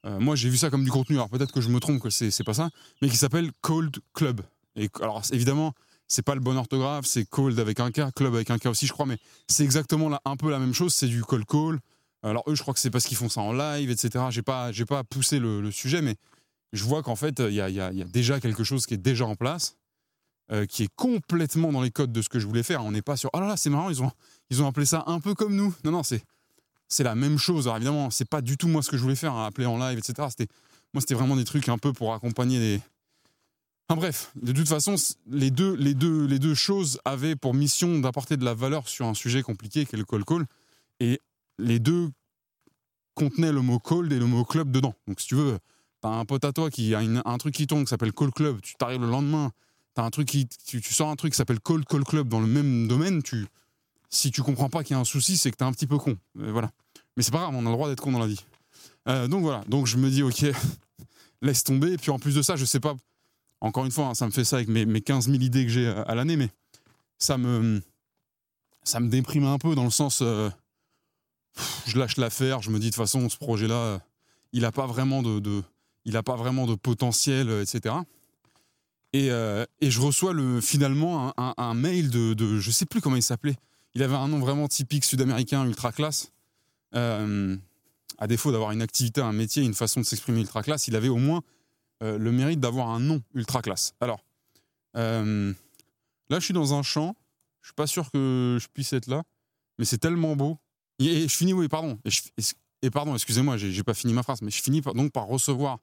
Euh, moi, j'ai vu ça comme du contenu. Alors peut-être que je me trompe, que c'est pas ça, mais qui s'appelle Cold Club. Et alors évidemment, c'est pas le bon orthographe, c'est cold avec un K, club avec un K aussi, je crois, mais c'est exactement là, un peu la même chose. C'est du cold call. Alors eux, je crois que c'est parce qu'ils font ça en live, etc. J'ai pas, pas poussé le, sujet, mais je vois qu'en fait, il y a, déjà quelque chose qui est déjà en place, euh, qui est complètement dans les codes de ce que je voulais faire. On n'est pas sur, oh là là, c'est marrant, ils ont, ils ont appelé ça un peu comme nous. Non, non, c'est, c'est la même chose. Alors évidemment, c'est pas du tout moi ce que je voulais faire, hein, appeler en live, etc. C'était, moi, c'était vraiment des trucs un peu pour accompagner les. Enfin bref, de toute façon, les deux, les deux, les deux choses avaient pour mission d'apporter de la valeur sur un sujet compliqué qu'est le call call, et les deux contenaient le mot cold et le mot club dedans. Donc si tu veux, t'as un pote à toi qui a un truc qui tourne qui s'appelle call club, tu t'arrives le lendemain, t'as un truc tu, tu sors un truc qui s'appelle call call club dans le même domaine, tu si tu comprends pas qu'il y a un souci, c'est que t'es un petit peu con. Euh, voilà. Mais c'est pas grave, on a le droit d'être con dans la vie. Euh, donc voilà. Donc je me dis, ok, laisse tomber. Et puis en plus de ça, je sais pas. Encore une fois, hein, ça me fait ça avec mes, mes 15 000 idées que j'ai à l'année, mais ça me, ça me déprime un peu dans le sens. Euh, je lâche l'affaire. Je me dis, de toute façon, ce projet-là, il a pas vraiment de, pas vraiment de potentiel, etc. Et, euh, et, je reçois le, finalement un mail de, de, je sais plus comment il s'appelait, il avait un nom vraiment typique sud-américain, ultra classe. Euh, à défaut d'avoir une activité, un métier, une façon de s'exprimer ultra classe, il avait au moins euh, le mérite d'avoir un nom ultra classe. Alors, euh, là, je suis dans un champ. Je suis pas sûr que je puisse être là, mais c'est tellement beau. Et, je finis, oui, pardon. Et, je, pardon, excusez-moi, j'ai pas fini ma phrase, mais je finis donc par recevoir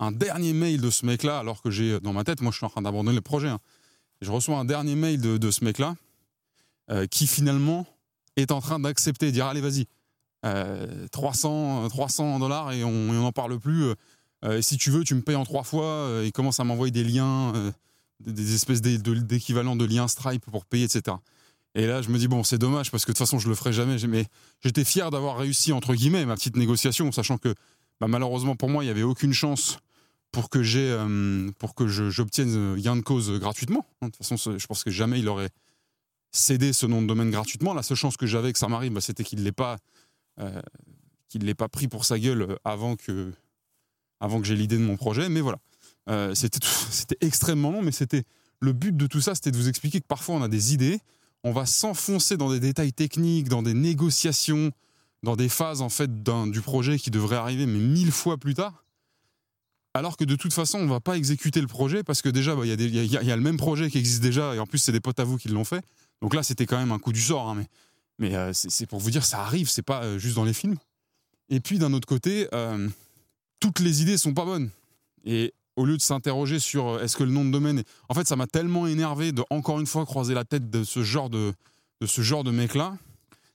un dernier mail de ce mec-là, alors que j'ai dans ma tête, moi, je suis en train d'abandonner le projet. Hein. Je reçois un dernier mail de ce mec-là euh, qui finalement est en train d'accepter, dire allez vas-y, euh, 300 300 dollars et on n'en parle plus. Euh, si tu veux, tu me payes en trois fois. Euh, il commence à m'envoyer des liens, euh, des espèces d'équivalents de, liens Stripe pour payer, etc. Et là, je me dis bon, c'est dommage parce que de toute façon, je le ferai jamais. Mais j'étais fier d'avoir réussi entre guillemets ma petite négociation, sachant que bah, malheureusement pour moi, il y avait aucune chance pour que j'ai pour j'obtienne gain de cause gratuitement. De toute façon, je pense que jamais il aurait céder ce nom de domaine gratuitement. La seule chance que j'avais que ça m'arrive, bah, c'était qu'il ne l'ait pas, euh, qu'il l'ait pas pris pour sa gueule euh, avant que, avant que j'ai l'idée de mon projet. Mais voilà, euh, c'était, c'était extrêmement long, mais c'était le but de tout ça, c'était de vous expliquer que parfois on a des idées, on va s'enfoncer dans des détails techniques, dans des négociations, dans des phases en fait du projet qui devrait arriver mais mille fois plus tard. Alors que de toute façon, on va pas exécuter le projet parce que déjà, bah, il y, y, y, a le même projet qui existe déjà et en plus, c'est des potes à vous qui l'ont fait. Donc là, c'était quand même un coup du sort, hein, mais, euh, c'est pour vous dire, ça arrive, c'est pas euh, juste dans les films. Et puis d'un autre côté, euh, toutes les idées sont pas bonnes. Et au lieu de s'interroger sur est-ce que le nom de domaine, en fait, ça m'a tellement énervé de encore une fois croiser la tête de ce genre de, ce genre de mec-là.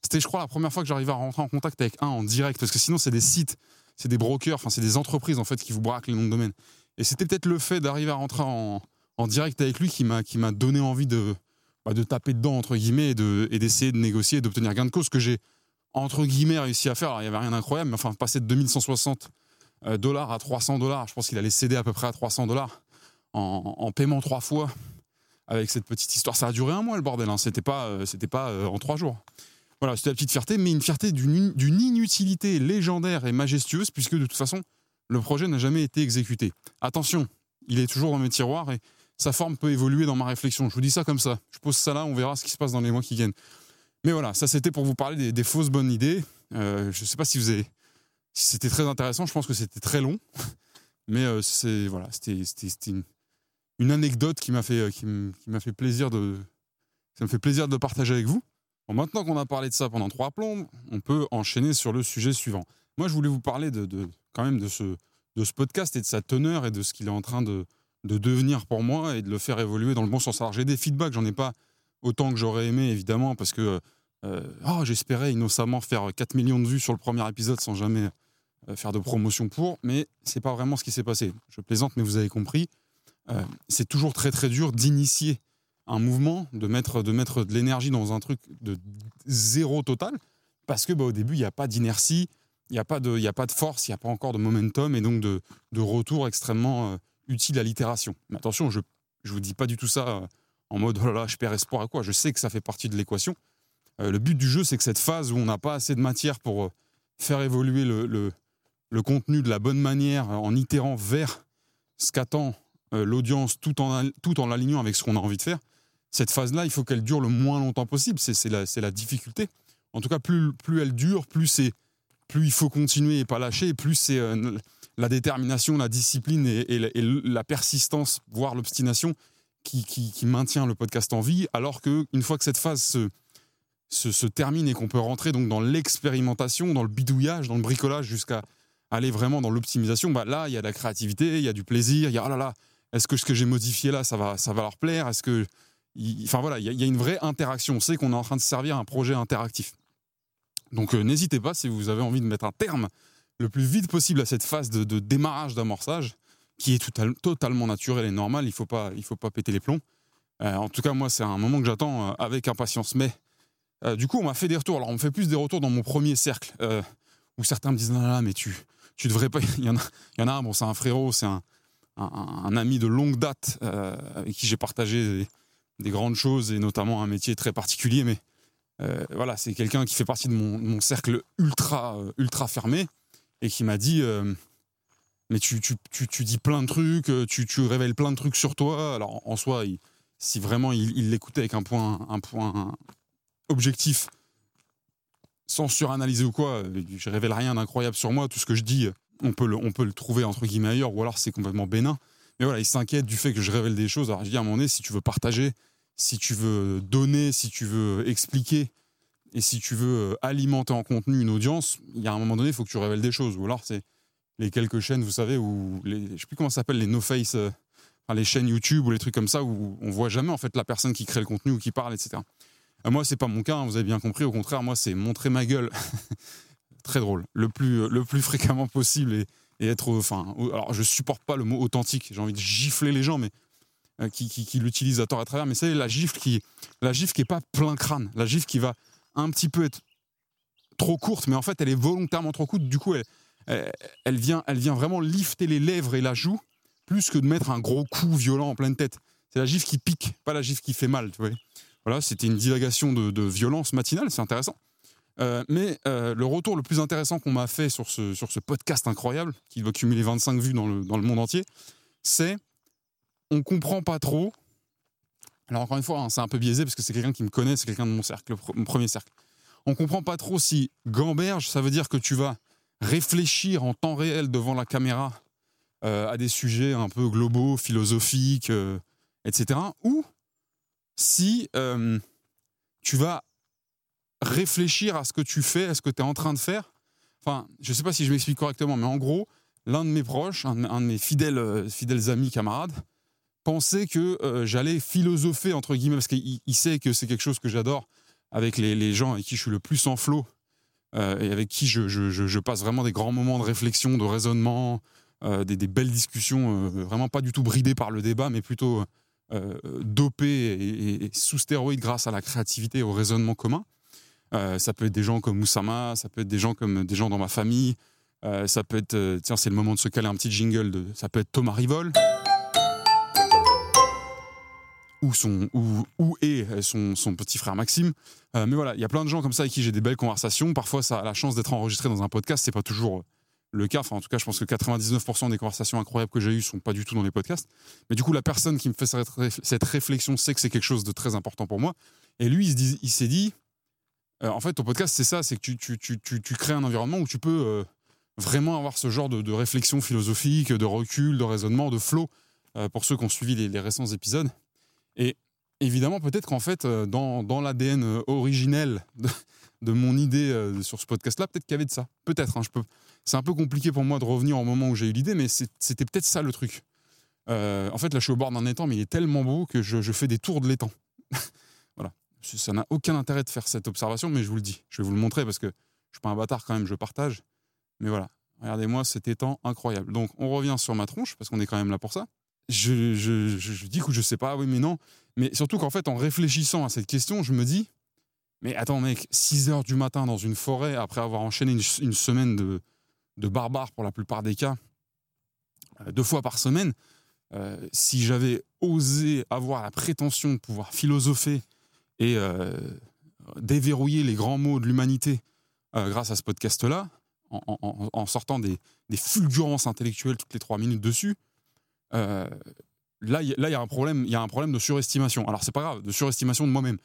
C'était, je crois, la première fois que j'arrivais à rentrer en contact avec un en direct, parce que sinon, c'est des sites, c'est des brokers, enfin, c'est des entreprises en fait qui vous braquent les noms de domaine. Et c'était peut-être le fait d'arriver à rentrer en, en direct avec lui qui m'a donné envie de bah, de taper dedans, entre guillemets, et, de, et d'essayer de négocier et d'obtenir gain de cause, que j'ai, entre guillemets, réussi à faire. Il n'y avait rien d'incroyable, mais enfin, passer de 2160 euh, dollars à 300 dollars, je pense qu'il allait céder à peu près à 300 dollars en, en, paiement trois fois avec cette petite histoire. Ça a duré un mois, le bordel, hein. c'était pas, euh, c'était pas euh, en trois jours. Voilà, c'était la petite fierté, mais une fierté d'une, d'une inutilité légendaire et majestueuse, puisque de toute façon, le projet n'a jamais été exécuté. Attention, il est toujours dans mes tiroirs et sa forme peut évoluer dans ma réflexion. Je vous dis ça comme ça. Je pose ça là, on verra ce qui se passe dans les mois qui viennent. Mais voilà, ça c'était pour vous parler des, fausses bonnes idées. Euh, je ne sais pas si vous avez, si c'était très intéressant. Je pense que c'était très long, mais euh, c'est voilà, c'était une, une, anecdote qui m'a fait euh, qui m'a fait plaisir de ça me fait plaisir de partager avec vous. Maintenant qu'on a parlé de ça pendant trois plombes, on peut enchaîner sur le sujet suivant. Moi, je voulais vous parler de quand même de ce de ce podcast et de sa teneur et de ce qu'il est en train de de devenir pour moi et de le faire évoluer dans le bon sens. Alors j'ai des feedbacks, j'en ai pas autant que j'aurais aimé évidemment parce que euh, oh, j'espérais innocemment faire 4 millions de vues sur le premier épisode sans jamais euh, faire de promotion pour, mais c'est pas vraiment ce qui s'est passé. Je plaisante, mais vous avez compris. Euh, c'est toujours très très dur d'initier un mouvement, de mettre de, mettre de l'énergie dans un truc de zéro total, parce que bah, au début, il n'y a pas d'inertie, il n'y a, pas de, y a pas de force, il n'y a pas encore de momentum, et donc de, de retour extrêmement utile à l'itération. Mais attention, je ne vous dis pas du tout ça en mode oh là là, je perds espoir à quoi. Je sais que ça fait partie de l'équation. le but du jeu, c'est que cette phase où on n'a pas assez de matière pour faire évoluer le, le contenu de la bonne manière en itérant vers ce qu'attend euh, l'audience tout en, tout en l'alignant avec ce qu'on a envie de faire, cette phase-là, il faut qu'elle dure le moins longtemps possible. C'est la, la, difficulté. En tout cas, plus, plus elle dure, plus, plus il faut continuer et pas lâcher, plus c'est euh, la détermination, la discipline et, la, persistance, voire l'obstination, qui, maintient le podcast en vie. Alors qu'une fois que cette phase se, se, se termine et qu'on peut rentrer donc dans l'expérimentation, dans le bidouillage, dans le bricolage jusqu'à aller vraiment dans l'optimisation, bah là, il y a de la créativité, il y a du plaisir, il y a, oh là là, est-ce que ce que j'ai modifié là, ça va, ça va leur plaire? Est-ce que. Enfin voilà, il y, a une vraie interaction. On sait qu'on est en train de servir un projet interactif. Donc euh, n'hésitez pas, si vous avez envie de mettre un terme le plus vite possible à cette phase de, démarrage d'amorçage, qui est totalement naturel et normal, il ne faut, pas, faut pas péter les plombs. Euh, en tout cas, moi, c'est un moment que j'attends euh, avec impatience. Mais du coup, on m'a fait des retours. Alors, on me fait plus des retours dans mon premier cercle, où certains me disent, non, non, mais tu, tu devrais pas. Il y en a, il y en a un, bon, c'est un frérot, c'est un, un, ami de longue date euh, avec qui j'ai partagé des, grandes choses et notamment un métier très particulier. Mais euh, voilà, c'est quelqu'un qui fait partie de mon, cercle ultra, euh, ultra fermé et qui m'a dit Mais tu, tu, tu, dis plein de trucs, tu, tu, révèles plein de trucs sur toi. Alors en soi, si vraiment il l'écoutait avec un point, un point objectif, sans suranalyser ou quoi, je révèle rien d'incroyable sur moi. Tout ce que je dis, on peut le, on peut le trouver entre guillemets ailleurs, ou alors c'est complètement bénin. Mais voilà, il s'inquiète du fait que je révèle des choses. Alors je dis à un moment si tu veux partager, si tu veux donner, si tu veux expliquer, et si tu veux alimenter en contenu une audience, il y a un moment donné, il faut que tu révèles des choses. Ou alors c'est les quelques chaînes, vous savez, où les, je sais plus comment ça s'appelle, les no face, euh, les chaînes YouTube ou les trucs comme ça où on voit jamais en fait la personne qui crée le contenu ou qui parle, etc. Euh, moi, c'est pas mon cas, hein, vous avez bien compris. Au contraire, moi, c'est montrer ma gueule. Très drôle. Le plus, le plus fréquemment possible et, être. Enfin, alors, je supporte pas le mot authentique. J'ai envie de gifler les gens, mais euh, qui, qui, l'utilisent à tort à travers. Mais c'est la gifle qui, la gifle qui est pas plein crâne. La gifle qui va un petit peu être trop courte, mais en fait, elle est volontairement trop courte. Du coup, elle, elle, vient, elle vient vraiment lifter les lèvres et la joue plus que de mettre un gros coup violent en pleine tête. C'est la gifle qui pique, pas la gifle qui fait mal. Tu vois voilà, c'était une divagation de, violence matinale, c'est intéressant. Euh, mais euh, le retour le plus intéressant qu'on m'a fait sur ce, sur ce podcast incroyable, qui doit cumuler 25 vues dans le, dans le monde entier, c'est on comprend pas trop. Alors encore une fois, hein, c'est un peu biaisé parce que c'est quelqu'un qui me connaît, c'est quelqu'un de mon cercle, mon premier cercle. On comprend pas trop si gamberge, ça veut dire que tu vas réfléchir en temps réel devant la caméra euh, à des sujets un peu globaux, philosophiques, etc. Ou si euh, tu vas réfléchir à ce que tu fais, à ce que tu es en train de faire. Enfin, je ne sais pas si je m'explique correctement, mais en gros, l'un de mes proches, un, de mes fidèles, euh, fidèles amis, camarades, pensait que euh, j'allais philosopher, entre guillemets, parce qu'il sait que c'est quelque chose que j'adore avec les, gens avec qui je suis le plus en flot et avec qui je, passe vraiment des grands moments de réflexion, de raisonnement, des, des, belles discussions, vraiment pas du tout bridées par le débat, mais plutôt euh, dopé et, sous stéroïdes grâce à la créativité et au raisonnement commun. Euh, ça peut être des gens comme Oussama, ça peut être des gens comme des gens dans ma famille. Euh, ça peut être, tiens, c'est le moment de se caler un petit jingle. Ça peut être Thomas Rivol. Ou, son, ou, ou et son, son, petit frère Maxime. mais voilà, il y a plein de gens comme ça avec qui j'ai des belles conversations. Parfois, ça a la chance d'être enregistré dans un podcast. C'est pas toujours le cas. Enfin, en tout cas, je pense que 99% des conversations incroyables que j'ai eues sont pas du tout dans les podcasts. Mais du coup, la personne qui me fait cette réflexion sait que c'est quelque chose de très important pour moi. Et lui, il s'est dit, euh, en fait, ton podcast, c'est ça, c'est que tu, tu, tu, tu, crées un environnement où tu peux euh, vraiment avoir ce genre de, réflexion philosophique, de recul, de raisonnement, de flow, euh, pour ceux qui ont suivi les, récents épisodes. Et évidemment, peut-être qu'en fait, dans, dans l'ADN originel de, mon idée sur ce podcast-là, peut-être qu'il y avait de ça. Peut-être, hein, je c'est un peu compliqué pour moi de revenir au moment où j'ai eu l'idée, mais c'était peut-être ça le truc. Euh, en fait, là, je suis au bord d'un étang, mais il est tellement beau que je, fais des tours de l'étang. voilà. Ça n'a aucun intérêt de faire cette observation, mais je vous le dis. Je vais vous le montrer parce que je suis pas un bâtard quand même, je partage. Mais voilà. Regardez-moi cet étang incroyable. Donc, on revient sur ma tronche, parce qu'on est quand même là pour ça. Je, je, je, dis que je sais pas, oui, mais non. Mais surtout qu'en fait, en réfléchissant à cette question, je me dis, mais attends, mec, 6 heures du matin dans une forêt, après avoir enchaîné une, semaine de, de barbares pour la plupart des cas, euh, deux fois par semaine, euh, si j'avais osé avoir la prétention de pouvoir philosopher et euh, déverrouiller les grands mots de l'humanité grâce à ce podcast-là, en, sortant des, fulgurances intellectuelles toutes les trois minutes dessus, là, il y a un problème, il y a un problème de surestimation. Alors c'est pas grave, de surestimation de moi-même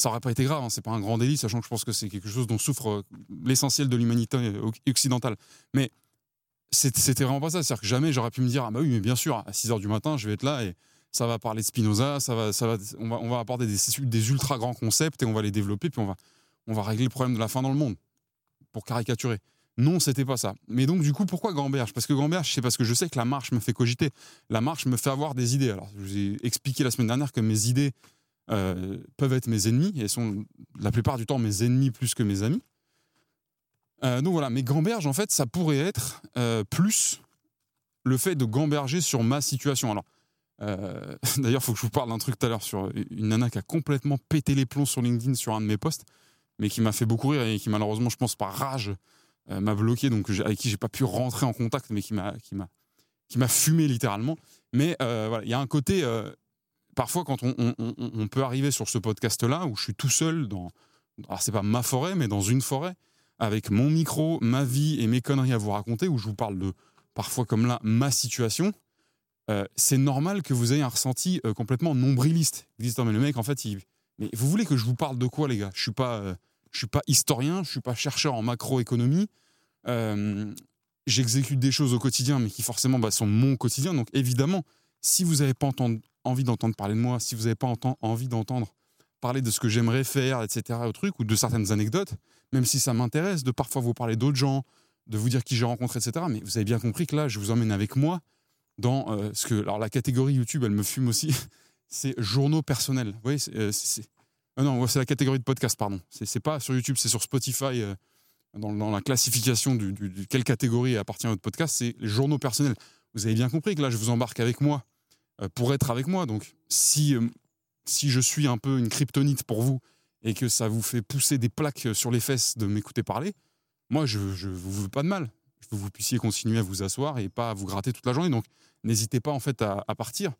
ça aurait pas été grave, hein, c'est pas un grand délit, sachant que je pense que c'est quelque chose dont souffre euh, l'essentiel de l'humanité euh, occidentale. Mais c'était vraiment pas ça. C'est-à-dire que jamais j'aurais pu me dire, ah bah oui, mais bien sûr, à 6 h du matin, je vais être là et ça va parler de Spinoza, ça va, ça va, on, va, on va apporter des, des, ultra grands concepts et on va les développer, puis on va, on va régler le problème de la faim dans le monde, pour caricaturer. Non, c'était pas ça. Mais donc, du coup, pourquoi Gamberge? Parce que Gamberge, c'est parce que je sais que la marche me fait cogiter. La marche me fait avoir des idées. Alors, je vous ai expliqué la semaine dernière que mes idées, euh, peuvent être mes ennemis et sont la plupart du temps mes ennemis plus que mes amis. Euh, donc voilà, mais gamberge, en fait, ça pourrait être euh, plus le fait de gamberger sur ma situation. Alors, d'ailleurs, il faut que je vous parle d'un truc tout à l'heure sur une nana qui a complètement pété les plombs sur LinkedIn sur un de mes posts, mais qui m'a fait beaucoup rire et qui malheureusement, je pense par rage, m'a bloqué, donc avec qui j'ai pas pu rentrer en contact, mais qui m'a qui m'a qui m'a fumé littéralement. Mais voilà, il y a un côté parfois, quand on, peut arriver sur ce podcast-là, où je suis tout seul dans, alors c'est pas ma forêt, mais dans une forêt, avec mon micro, ma vie et mes conneries à vous raconter, où je vous parle de, parfois comme là, ma situation, euh, c'est normal que vous ayez un ressenti euh, complètement nombriliste. Vous dites, mais le mec, en fait, il... mais vous voulez que je vous parle de quoi, les gars? Je suis pas, euh, je suis pas historien, je suis pas chercheur en macroéconomie. J'exécute des choses au quotidien, mais qui forcément bah, sont mon quotidien. Donc évidemment, si vous n'avez pas envie d'entendre parler de moi, si vous n'avez pas envie d'entendre parler de ce que j'aimerais faire, etc., ou de certaines anecdotes, même si ça m'intéresse de parfois vous parler d'autres gens, de vous dire qui j'ai rencontré, etc., mais vous avez bien compris que là, je vous emmène avec moi dans euh, ce que. Alors, la catégorie YouTube, elle me fume aussi, c'est journaux personnels. Vous voyez, c'est. Euh, euh, non, c'est la catégorie de podcast, pardon. C'est pas sur YouTube, c'est sur Spotify. Dans, la classification du, du, quelle catégorie appartient votre podcast, c'est les journaux personnels. Vous avez bien compris que là, je vous embarque avec moi euh, pour être avec moi. Donc, si, euh, si je suis un peu une kryptonite pour vous et que ça vous fait pousser des plaques sur les fesses de m'écouter parler, moi, je ne vous veux pas de mal. Je veux que vous puissiez continuer à vous asseoir et pas à vous gratter toute la journée. Donc, n'hésitez pas en fait à, partir.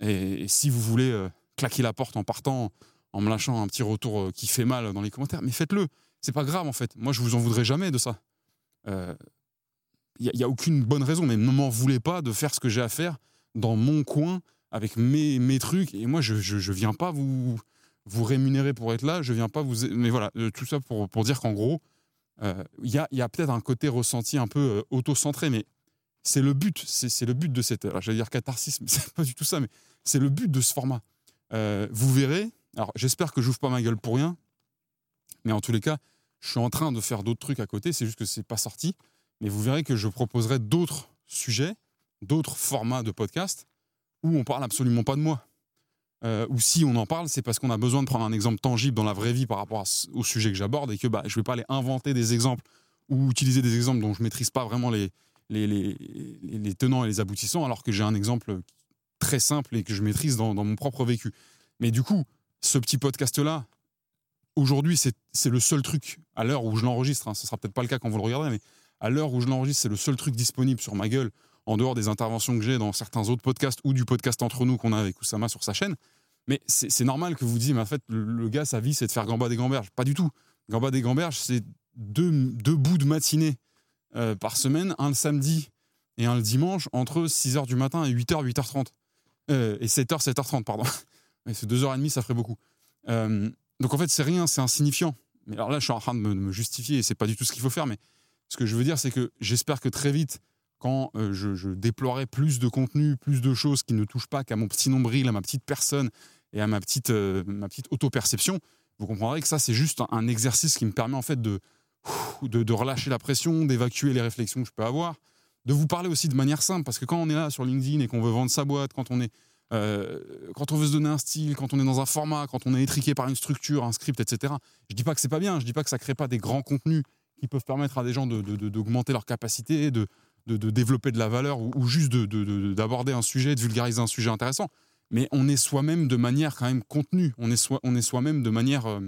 Et, si vous voulez euh, claquer la porte en partant, en me lâchant un petit retour qui fait mal dans les commentaires, mais faites-le. C'est pas grave en fait. Moi, je vous en voudrais jamais de ça. Il n'y a, aucune bonne raison, mais ne m'en voulez pas de faire ce que j'ai à faire dans mon coin avec mes, mes trucs. Et moi, je, je, viens pas vous, vous rémunérer pour être là. Je viens pas vous. Mais voilà, euh, tout ça pour, pour dire qu'en gros, euh, il y a, y a peut-être un côté ressenti un peu euh, auto-centré, mais c'est le but. C'est le but de cette. J'allais dire catharsis, mais c'est pas du tout ça, mais c'est le but de ce format. vous verrez. Alors, j'espère que j'ouvre pas ma gueule pour rien, mais en tous les cas, je suis en train de faire d'autres trucs à côté. C'est juste que c'est pas sorti. Mais vous verrez que je proposerai d'autres sujets d'autres formats de podcast où on parle absolument pas de moi. Euh, ou si on en parle, c'est parce qu'on a besoin de prendre un exemple tangible dans la vraie vie par rapport au sujet que j'aborde et que bah, je vais pas aller inventer des exemples ou utiliser des exemples dont je maîtrise pas vraiment les, tenants et les aboutissants, alors que j'ai un exemple très simple et que je maîtrise dans mon propre vécu. Mais du coup, ce petit podcast-là, aujourd'hui, c'est le seul truc, à l'heure où je l'enregistre, hein, ce sera peut-être pas le cas quand vous le regarderez, mais à l'heure où je l'enregistre, c'est le seul truc disponible sur ma gueule en dehors des interventions que j'ai dans certains autres podcasts ou du podcast entre nous qu'on a avec Oussama sur sa chaîne. Mais c'est normal que vous disiez, mais en fait, le, gars, sa vie, c'est de faire Gamba des Gamberges. Pas du tout. Gamba des Gamberges, c'est deux, deux, bouts de matinée euh, par semaine, un le samedi et un le dimanche, entre 6h du matin et 8h, 8h30. Euh, et 7h, 7h30, pardon. Mais c'est 2h30, ça ferait beaucoup. Euh, donc en fait, c'est rien, c'est insignifiant. Mais alors là, je suis en train de me, de justifier et c'est pas du tout ce qu'il faut faire. Mais ce que je veux dire, c'est que j'espère que très vite, quand euh, je, déploierai plus de contenu, plus de choses qui ne touchent pas qu'à mon petit nombril, à ma petite personne et à ma petite, euh, petite auto-perception, vous comprendrez que ça, c'est juste un, exercice qui me permet en fait de, de, relâcher la pression, d'évacuer les réflexions que je peux avoir, de vous parler aussi de manière simple, parce que quand on est là sur LinkedIn et qu'on veut vendre sa boîte, quand on est euh, quand on veut se donner un style, quand on est dans un format, quand on est étriqué par une structure, un script, etc. Je dis pas que c'est pas bien, je dis pas que ça crée pas des grands contenus qui peuvent permettre à des gens d'augmenter leur capacité, de, développer de la valeur ou, juste d'aborder un sujet, de vulgariser un sujet intéressant. Mais on est soi-même de manière quand même contenue, on est soi-même soi de manière euh,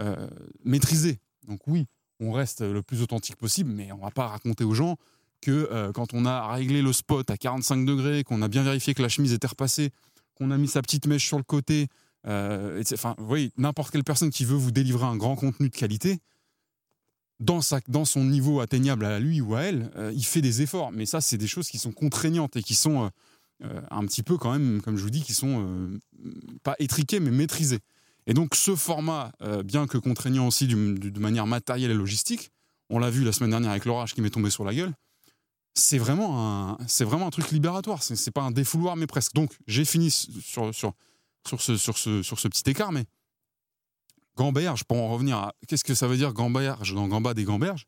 euh, maîtrisée. Donc oui, on reste le plus authentique possible, mais on va pas raconter aux gens que euh, quand on a réglé le spot à 45 degrés, qu'on a bien vérifié que la chemise était repassée, qu'on a mis sa petite mèche sur le côté, enfin, vous voyez, n'importe quelle personne qui veut vous délivrer un grand contenu de qualité, dans, sa, dans son niveau atteignable à lui ou à elle, euh, il fait des efforts. Mais ça, c'est des choses qui sont contraignantes et qui sont euh, euh, un petit peu quand même, comme je vous dis, qui sont pas étriquées, mais maîtrisées. Et donc ce format, bien que contraignant aussi de manière matérielle et logistique, on l'a vu la semaine dernière avec l'orage qui m'est tombé sur la gueule, c'est vraiment, un, c'est vraiment un truc libératoire. C'est, c'est pas un défouloir, mais presque. Donc j'ai fini sur, sur, sur, ce, sur, ce, sur ce petit écart, mais gamberge, pour en revenir à qu'est-ce que ça veut dire gamberge dans Gamba des gamberges?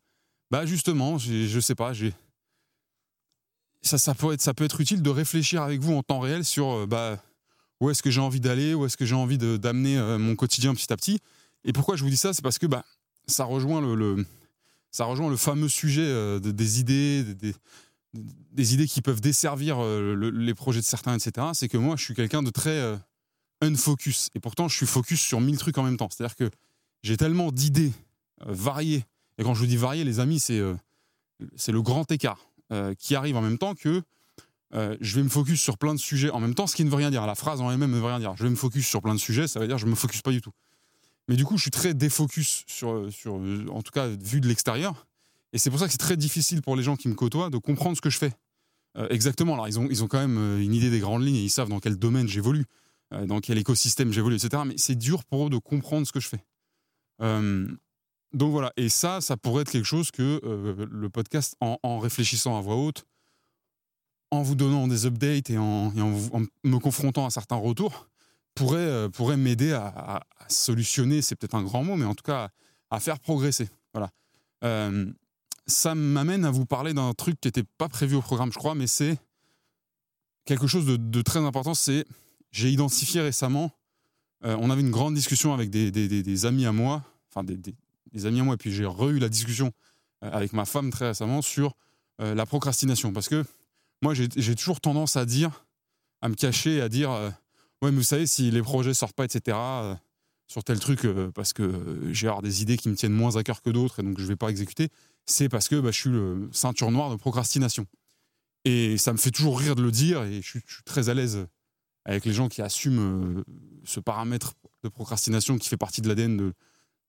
Bah justement, je sais pas, j'ai ça, ça, peut être, ça peut être utile de réfléchir avec vous en temps réel sur euh, bah, où est-ce que j'ai envie d'aller, où est-ce que j'ai envie d'amener euh, mon quotidien petit à petit. Et pourquoi je vous dis ça? C'est parce que bah, ça, rejoint le, ça rejoint le fameux sujet euh, des idées, des, idées qui peuvent desservir les projets de certains, etc. C'est que moi, je suis quelqu'un de très unfocus. Et pourtant, je suis focus sur mille trucs en même temps. C'est-à-dire que j'ai tellement d'idées euh, variées. Et quand je vous dis variées, les amis, c'est euh, le grand écart euh, qui arrive en même temps que je vais me focus sur plein de sujets en même temps, ce qui ne veut rien dire. La phrase en elle-même ne veut rien dire. Je vais me focus sur plein de sujets, ça veut dire je me focus pas du tout. Mais du coup, je suis très défocus sur, sur en tout cas, vu de l'extérieur. Et c'est pour ça que c'est très difficile pour les gens qui me côtoient de comprendre ce que je fais. exactement. Alors, ils ont, ils ont quand même une idée des grandes lignes et ils savent dans quel domaine j'évolue. Euh, dans quel écosystème j'évolue, etc. Mais c'est dur pour eux de comprendre ce que je fais. Euh, donc voilà, et ça, ça pourrait être quelque chose que euh, le podcast, en, réfléchissant à voix haute, en vous donnant des updates et en, me confrontant à certains retours, pourrait, pourrait m'aider à, solutionner, c'est peut-être un grand mot, mais en tout cas à, faire progresser. Voilà. ça m'amène à vous parler d'un truc qui n'était pas prévu au programme, je crois, mais c'est quelque chose de très important, c'est j'ai identifié récemment, euh, on avait une grande discussion avec des, amis à moi, enfin des, amis à moi, et puis j'ai re-eu la discussion euh, avec ma femme très récemment sur euh, la procrastination. Parce que moi, j'ai toujours tendance à dire, à me cacher, à dire Ouais, mais vous savez, si les projets sortent pas, etc., sur tel truc, parce que j'ai des idées qui me tiennent moins à cœur que d'autres, et donc je vais pas exécuter, c'est parce que bah, je suis le ceinture noire de procrastination. Et ça me fait toujours rire de le dire, et je suis très à l'aise avec les gens qui assument euh, ce paramètre de procrastination qui fait partie de l'ADN de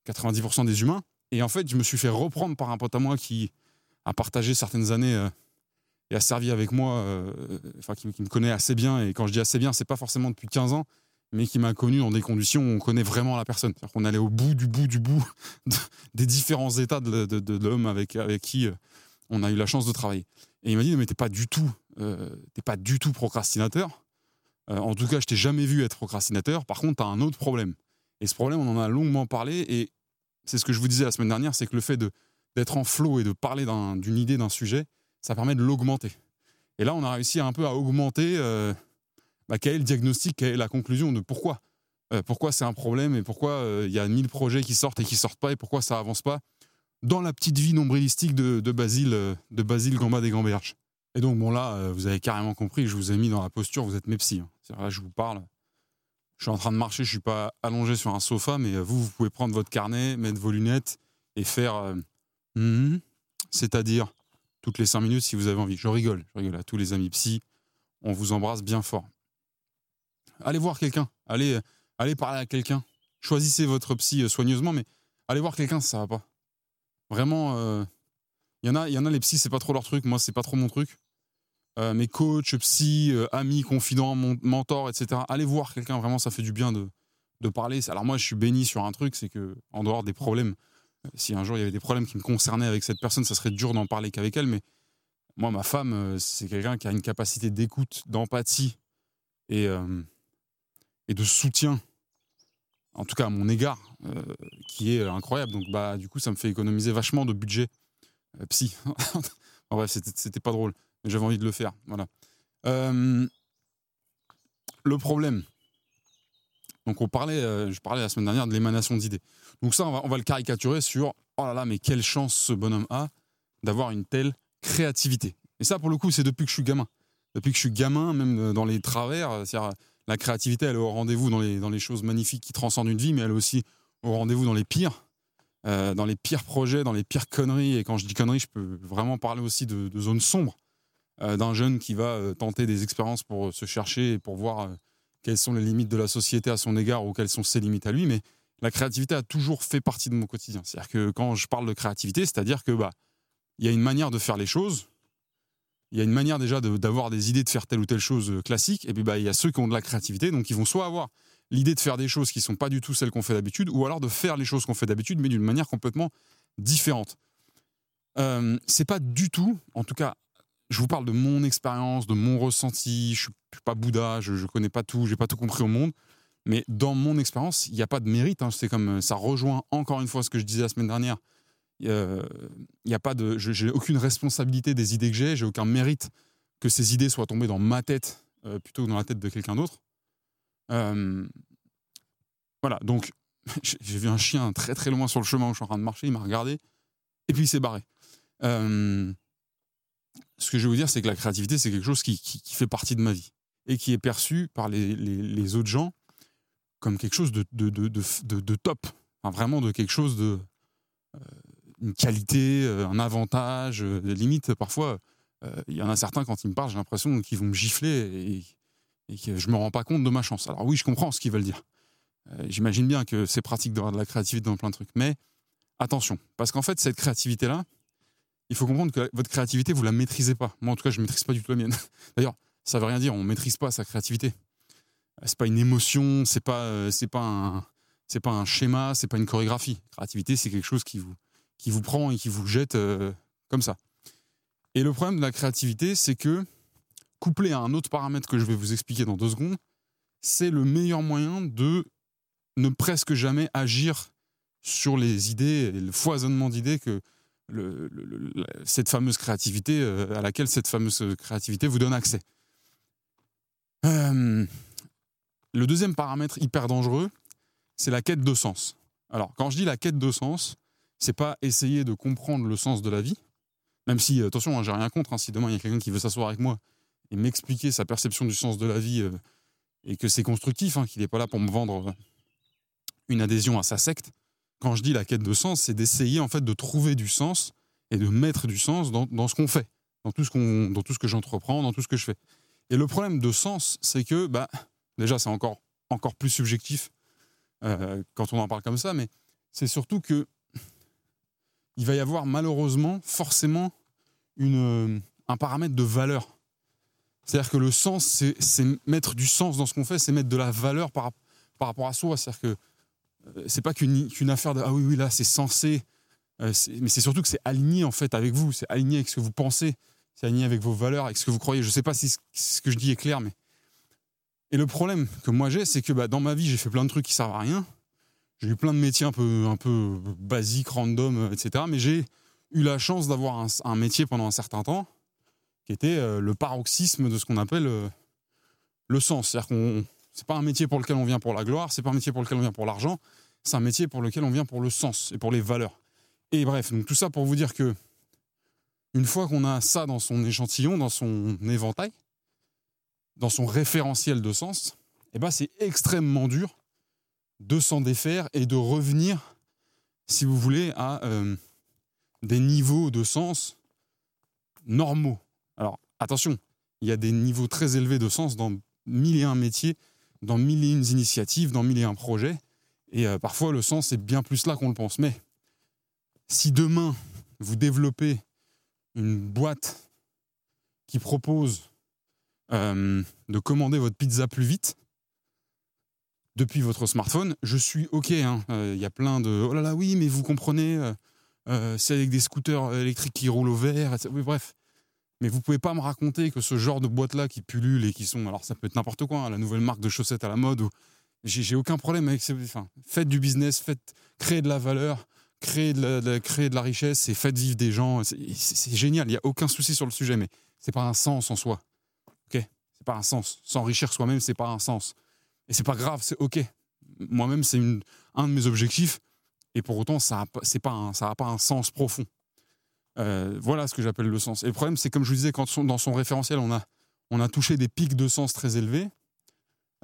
90% des humains. Et en fait, je me suis fait reprendre par un pote à moi qui a partagé certaines années euh, et a servi avec moi, euh, enfin, qui, me connaît assez bien. Et quand je dis assez bien, c'est pas forcément depuis 15 ans, mais qui m'a connu dans des conditions où on connaît vraiment la personne. C'est-à-dire qu'on allait au bout du bout du bout des différents états de, l'homme avec, avec qui on a eu la chance de travailler. Et il m'a dit, mais t'es pas du tout, t'es pas du tout procrastinateur euh, en tout cas, je t'ai jamais vu être procrastinateur. Par contre, tu as un autre problème. Et ce problème, on en a longuement parlé. Et c'est ce que je vous disais la semaine dernière, c'est que le fait d'être en flow et de parler d'une idée, d'un sujet, ça permet de l'augmenter. Et là, on a réussi un peu à augmenter euh, bah, quel est le diagnostic, quelle est la conclusion de pourquoi. Euh, pourquoi c'est un problème et pourquoi il y a 1000 projets qui sortent et qui sortent pas et pourquoi ça avance pas dans la petite vie nombrilistique de, Basile, de Basile Gamba des Gamberges. Et donc, bon, là, euh, vous avez carrément compris, je vous ai mis dans la posture, vous êtes mes psys. Hein. Là, je vous parle. Je suis en train de marcher, je suis pas allongé sur un sofa, mais euh, vous, vous pouvez prendre votre carnet, mettre vos lunettes et faire. Euh, hmm, c'est-à-dire toutes les cinq minutes si vous avez envie. Je rigole, je rigole à tous les amis psy. On vous embrasse bien fort. Allez voir quelqu'un, allez, allez parler à quelqu'un. Choisissez votre psy soigneusement, mais allez voir quelqu'un, ça va pas. Vraiment, il y en a, y en a les psys, c'est pas trop leur truc. Moi, c'est pas trop mon truc. Euh, mes coachs, psy, euh, amis, confidents, mentors, etc. Allez voir quelqu'un, vraiment, ça fait du bien de, de parler. Alors moi, je suis béni sur un truc, c'est que en dehors des problèmes, euh, si un jour il y avait des problèmes qui me concernaient avec cette personne, ça serait dur d'en parler qu'avec elle. Mais moi, ma femme, c'est quelqu'un qui a une capacité d'écoute, d'empathie et, et de soutien, en tout cas à mon égard, qui est incroyable. Donc bah, du coup, ça me fait économiser vachement de budget psy. en vrai, c'était pas drôle j'avais envie de le faire. Voilà. Euh, le problème, Donc on parlait, euh, je parlais la semaine dernière de l'émanation d'idées. Donc ça, on va, le caricaturer sur oh là là, mais quelle chance ce bonhomme a d'avoir une telle créativité. Et ça, pour le coup, c'est depuis que je suis gamin. Depuis que je suis gamin, même dans les travers, c'est-à-dire la créativité, elle est au rendez-vous dans les, dans les choses magnifiques qui transcendent une vie, mais elle est aussi au rendez-vous dans les pires, euh, dans les pires projets, dans les pires conneries. Et quand je dis conneries, je peux vraiment parler aussi de, zones sombres, euh, d'un jeune qui va euh, tenter des expériences pour se chercher et pour voir quelles sont les limites de la société à son égard ou quelles sont ses limites à lui. Mais la créativité a toujours fait partie de mon quotidien. C'est-à-dire que quand je parle de créativité, c'est-à-dire que bah, il y a une manière de faire les choses il y a une manière déjà d'avoir des idées de faire telle ou telle chose euh, classique, et puis bah, il y a ceux qui ont de la créativité, donc ils vont soit avoir l'idée de faire des choses qui sont pas du tout celles qu'on fait d'habitude, ou alors de faire les choses qu'on fait d'habitude, mais d'une manière complètement différente. Euh, c'est pas du tout, en tout cas, je vous parle de mon expérience, de mon ressenti, je ne suis pas Bouddha, je ne connais pas tout, j'ai pas tout compris au monde, mais dans mon expérience, il n'y a pas de mérite, hein. c'est comme ça rejoint encore une fois ce que je disais la semaine dernière, il euh, y a pas de, j'ai aucune responsabilité des idées que j'ai, j'ai aucun mérite que ces idées soient tombées dans ma tête euh, plutôt que dans la tête de quelqu'un d'autre. Euh, voilà, donc j'ai vu un chien très très loin sur le chemin où je suis en train de marcher, il m'a regardé et puis il s'est barré. Ce que je veux vous dire, c'est que la créativité, c'est quelque chose qui, fait partie de ma vie et qui est perçu par les, autres gens comme quelque chose de, top, vraiment de quelque chose de une qualité, euh, un avantage. Euh, limite, parfois, euh, il y en a certains, quand ils me parlent, j'ai l'impression qu'ils vont me gifler et, que je me rends pas compte de ma chance. Alors oui, je comprends ce qu'ils veulent dire. J'imagine bien que c'est pratique d'avoir de la créativité dans plein de trucs. Mais attention, parce qu'en fait, cette créativité-là, il faut comprendre que votre créativité, vous la maîtrisez pas. Moi, en tout cas, je maîtrise pas du tout la mienne. D'ailleurs, ça veut rien dire. On maîtrise pas sa créativité. C'est pas une émotion. C'est pas, c'est pas un, c'est pas un schéma. C'est pas une chorégraphie. Créativité, c'est quelque chose qui vous, qui vous prend et qui vous jette euh, comme ça. Et le problème de la créativité, c'est que, couplé à un autre paramètre que je vais vous expliquer dans deux secondes, c'est le meilleur moyen de ne presque jamais agir sur les idées, le foisonnement d'idées que cette fameuse créativité, euh, à laquelle cette fameuse créativité vous donne accès. Euh, le deuxième paramètre hyper dangereux, c'est la quête de sens. Alors, quand je dis la quête de sens, c'est pas essayer de comprendre le sens de la vie, même si, attention, hein, j'ai rien contre, hein, si demain il y a quelqu'un qui veut s'asseoir avec moi et m'expliquer sa perception du sens de la vie euh, et que c'est constructif, hein, qu'il n'est pas là pour me vendre une adhésion à sa secte. Quand je dis la quête de sens, c'est d'essayer en fait de trouver du sens et de mettre du sens dans, ce qu'on fait, dans tout ce, qu'on, dans tout ce que j'entreprends, dans tout ce que je fais. Et le problème de sens, c'est que, bah, déjà, c'est encore, encore plus subjectif quand on en parle comme ça, mais c'est surtout que il va y avoir malheureusement forcément une, euh, un paramètre de valeur. C'est-à-dire que le sens, c'est mettre du sens dans ce qu'on fait, c'est mettre de la valeur par, par rapport à soi. C'est-à-dire que euh, c'est pas qu'une affaire de ah oui, oui, là, c'est censé. Euh, mais c'est surtout que c'est aligné en fait avec vous, c'est aligné avec ce que vous pensez, c'est aligné avec vos valeurs, avec ce que vous croyez. Je sais pas si ce que je dis est clair, mais. Et le problème que moi j'ai, c'est que bah, dans ma vie, j'ai fait plein de trucs qui servent à rien j'ai eu plein de métiers un peu, un peu basiques, random, euh, etc. Mais j'ai eu la chance d'avoir un, métier pendant un certain temps qui était euh, le paroxysme de ce qu'on appelle euh, le sens. C'est-à-dire qu'on c'est pas un métier pour lequel on vient pour la gloire, c'est pas un métier pour lequel on vient pour l'argent, c'est un métier pour lequel on vient pour le sens et pour les valeurs. Et bref, donc tout ça pour vous dire que une fois qu'on a ça dans son échantillon, dans son éventail, dans son référentiel de sens, eh ben c'est extrêmement dur de s'en défaire et de revenir, si vous voulez, à euh, des niveaux de sens normaux. Alors, attention, il y a des niveaux très élevés de sens dans mille et un métiers, dans mille et une initiatives, dans mille et un projets. Et euh, parfois, le sens est bien plus là qu'on le pense. Mais si demain, vous développez une boîte qui propose euh, de commander votre pizza plus vite, depuis votre smartphone. Je suis OK. Hein. Euh, il y a plein de oh là là, oui, mais vous comprenez, c'est avec des scooters électriques qui roulent au vert. Oui, bref. Mais vous pouvez pas me raconter que ce genre de boîtes-là qui pullulent et qui sont. Alors, ça peut être n'importe quoi, hein, la nouvelle marque de chaussettes à la mode. Ou, j'ai aucun problème avec ces. Enfin, faites du business, faites, créez de la valeur, créez de la, de la richesse et faites vivre des gens. C'est génial, il n'y a aucun souci sur le sujet, mais c'est pas un sens en soi. OK? C'est pas un sens. S'enrichir soi-même, c'est pas un sens. Et c'est pas grave, c'est OK. moi-même, c'est un de mes objectifs. Et pour autant, ça n'a pas, pas un sens profond. Euh, voilà ce que j'appelle le sens. Et le problème, c'est comme je vous disais, quand dans son référentiel, on a, touché des pics de sens très élevés,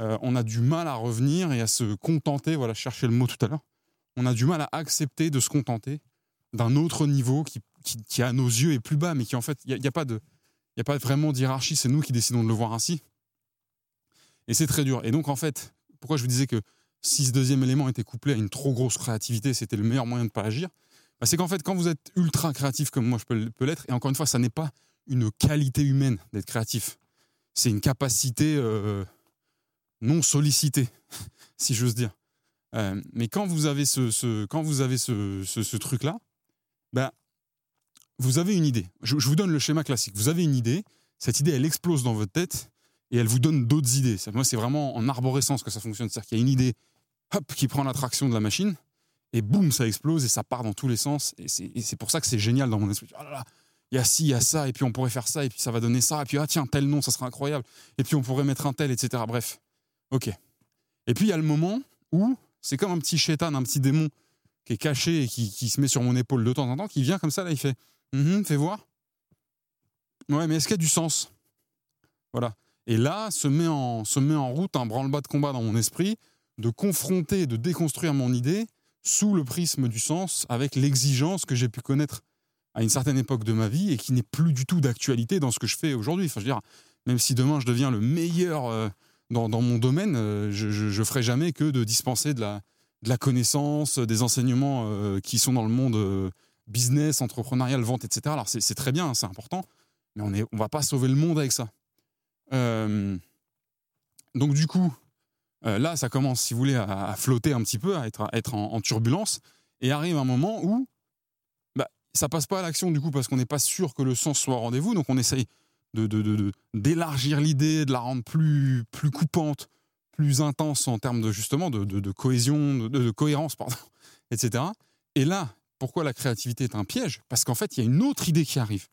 euh, on a du mal à revenir et à se contenter, voilà, chercher le mot tout à l'heure, on a du mal à accepter de se contenter d'un autre niveau qui, qui, à nos yeux est plus bas, mais qui en fait, il n'y a, pas a pas vraiment d'hierarchie, c'est nous qui décidons de le voir ainsi. Et c'est très dur. Et donc en fait, pourquoi je vous disais que si ce deuxième élément était couplé à une trop grosse créativité, c'était le meilleur moyen de ne pas agir, bah, c'est qu'en fait, quand vous êtes ultra créatif comme moi je peux, l'être, et encore une fois, ça n'est pas une qualité humaine d'être créatif, c'est une capacité euh, non sollicitée, si j'ose dire. Euh, mais quand vous avez ce, quand vous avez ce, truc-là, bah, vous avez une idée. Je, je, vous donne le schéma classique. Vous avez une idée, cette idée, elle explose dans votre tête et elle vous donne d'autres idées. Moi, c'est vraiment en arborescence que ça fonctionne. C'est-à-dire qu'il y a une idée, hop, qui prend l'attraction de la machine, et boum, ça explose et ça part dans tous les sens. Et c'est pour ça que c'est génial dans mon esprit. Oh il y a ci, il y a ça, et puis on pourrait faire ça, et puis ça va donner ça, et puis ah tiens, tel nom, ça serait incroyable, et puis on pourrait mettre un tel, etc. Bref, ok. Et puis il y a le moment où c'est comme un petit chétan, un petit démon qui est caché et qui, qui, se met sur mon épaule de temps en temps, qui vient comme ça, là, il fait mm fais voir. Ouais, mais est-ce qu'il y a du sens? Voilà. Et là, se met en, se met en route un branle-bas de combat dans mon esprit, de confronter, de déconstruire mon idée sous le prisme du sens, avec l'exigence que j'ai pu connaître à une certaine époque de ma vie et qui n'est plus du tout d'actualité dans ce que je fais aujourd'hui. Enfin, je veux dire, même si demain je deviens le meilleur euh, dans, mon domaine, euh, je, ne ferai jamais que de dispenser de la, connaissance, des enseignements euh, qui sont dans le monde business, entrepreneurial, vente, etc. Alors c'est très bien, c'est important, mais on ne va pas sauver le monde avec ça. donc du coup, euh, là, ça commence, si vous voulez, à, flotter un petit peu, à être, en, turbulence, et arrive un moment où bah, ça passe pas à l'action du coup parce qu'on n'est pas sûr que le sens soit au rendez-vous, donc on essaye de, d'élargir l'idée, de la rendre plus, plus coupante, plus intense en termes de justement de, cohésion, de, cohérence, pardon, etc. Et là, pourquoi la créativité est un piège? Parce qu'en fait, il y a une autre idée qui arrive.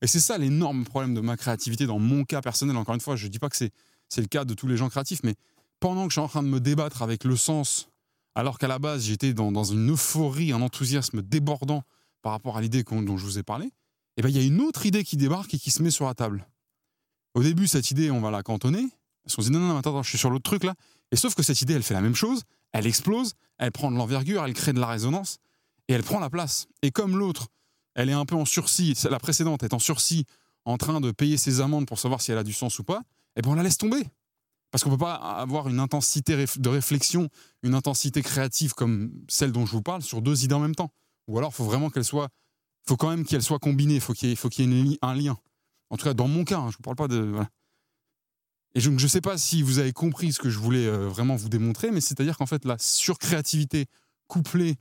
Et c'est ça l'énorme problème de ma créativité dans mon cas personnel. Encore une fois, je ne dis pas que c'est, c'est le cas de tous les gens créatifs, mais pendant que je suis en train de me débattre avec le sens, alors qu'à la base j'étais dans, une euphorie, un enthousiasme débordant par rapport à l'idée dont je vous ai parlé, eh ben il y a une autre idée qui débarque et qui se met sur la table. Au début, cette idée, on va la cantonner, qu'on se dit non, non, non, attends, je suis sur l'autre truc là. Et sauf que cette idée, elle fait la même chose, elle explose, elle prend de l'envergure, elle crée de la résonance, et elle prend la place. Et comme l'autre, elle est un peu en sursis, la précédente est en sursis, en train de payer ses amendes pour savoir si elle a du sens ou pas, eh ben on la laisse tomber. Parce qu'on ne peut pas avoir une intensité de réflexion, une intensité créative comme celle dont je vous parle sur deux idées en même temps. Ou alors, il faut vraiment qu'elle soit, faut quand même qu'elle soit combinée, faut qu'il faut qu'il y ait un lien. En tout cas, dans mon cas, hein, je ne parle pas de. Et je ne sais pas si vous avez compris ce que je voulais euh, vraiment vous démontrer, mais c'est-à-dire qu'en fait, la surcréativité couplée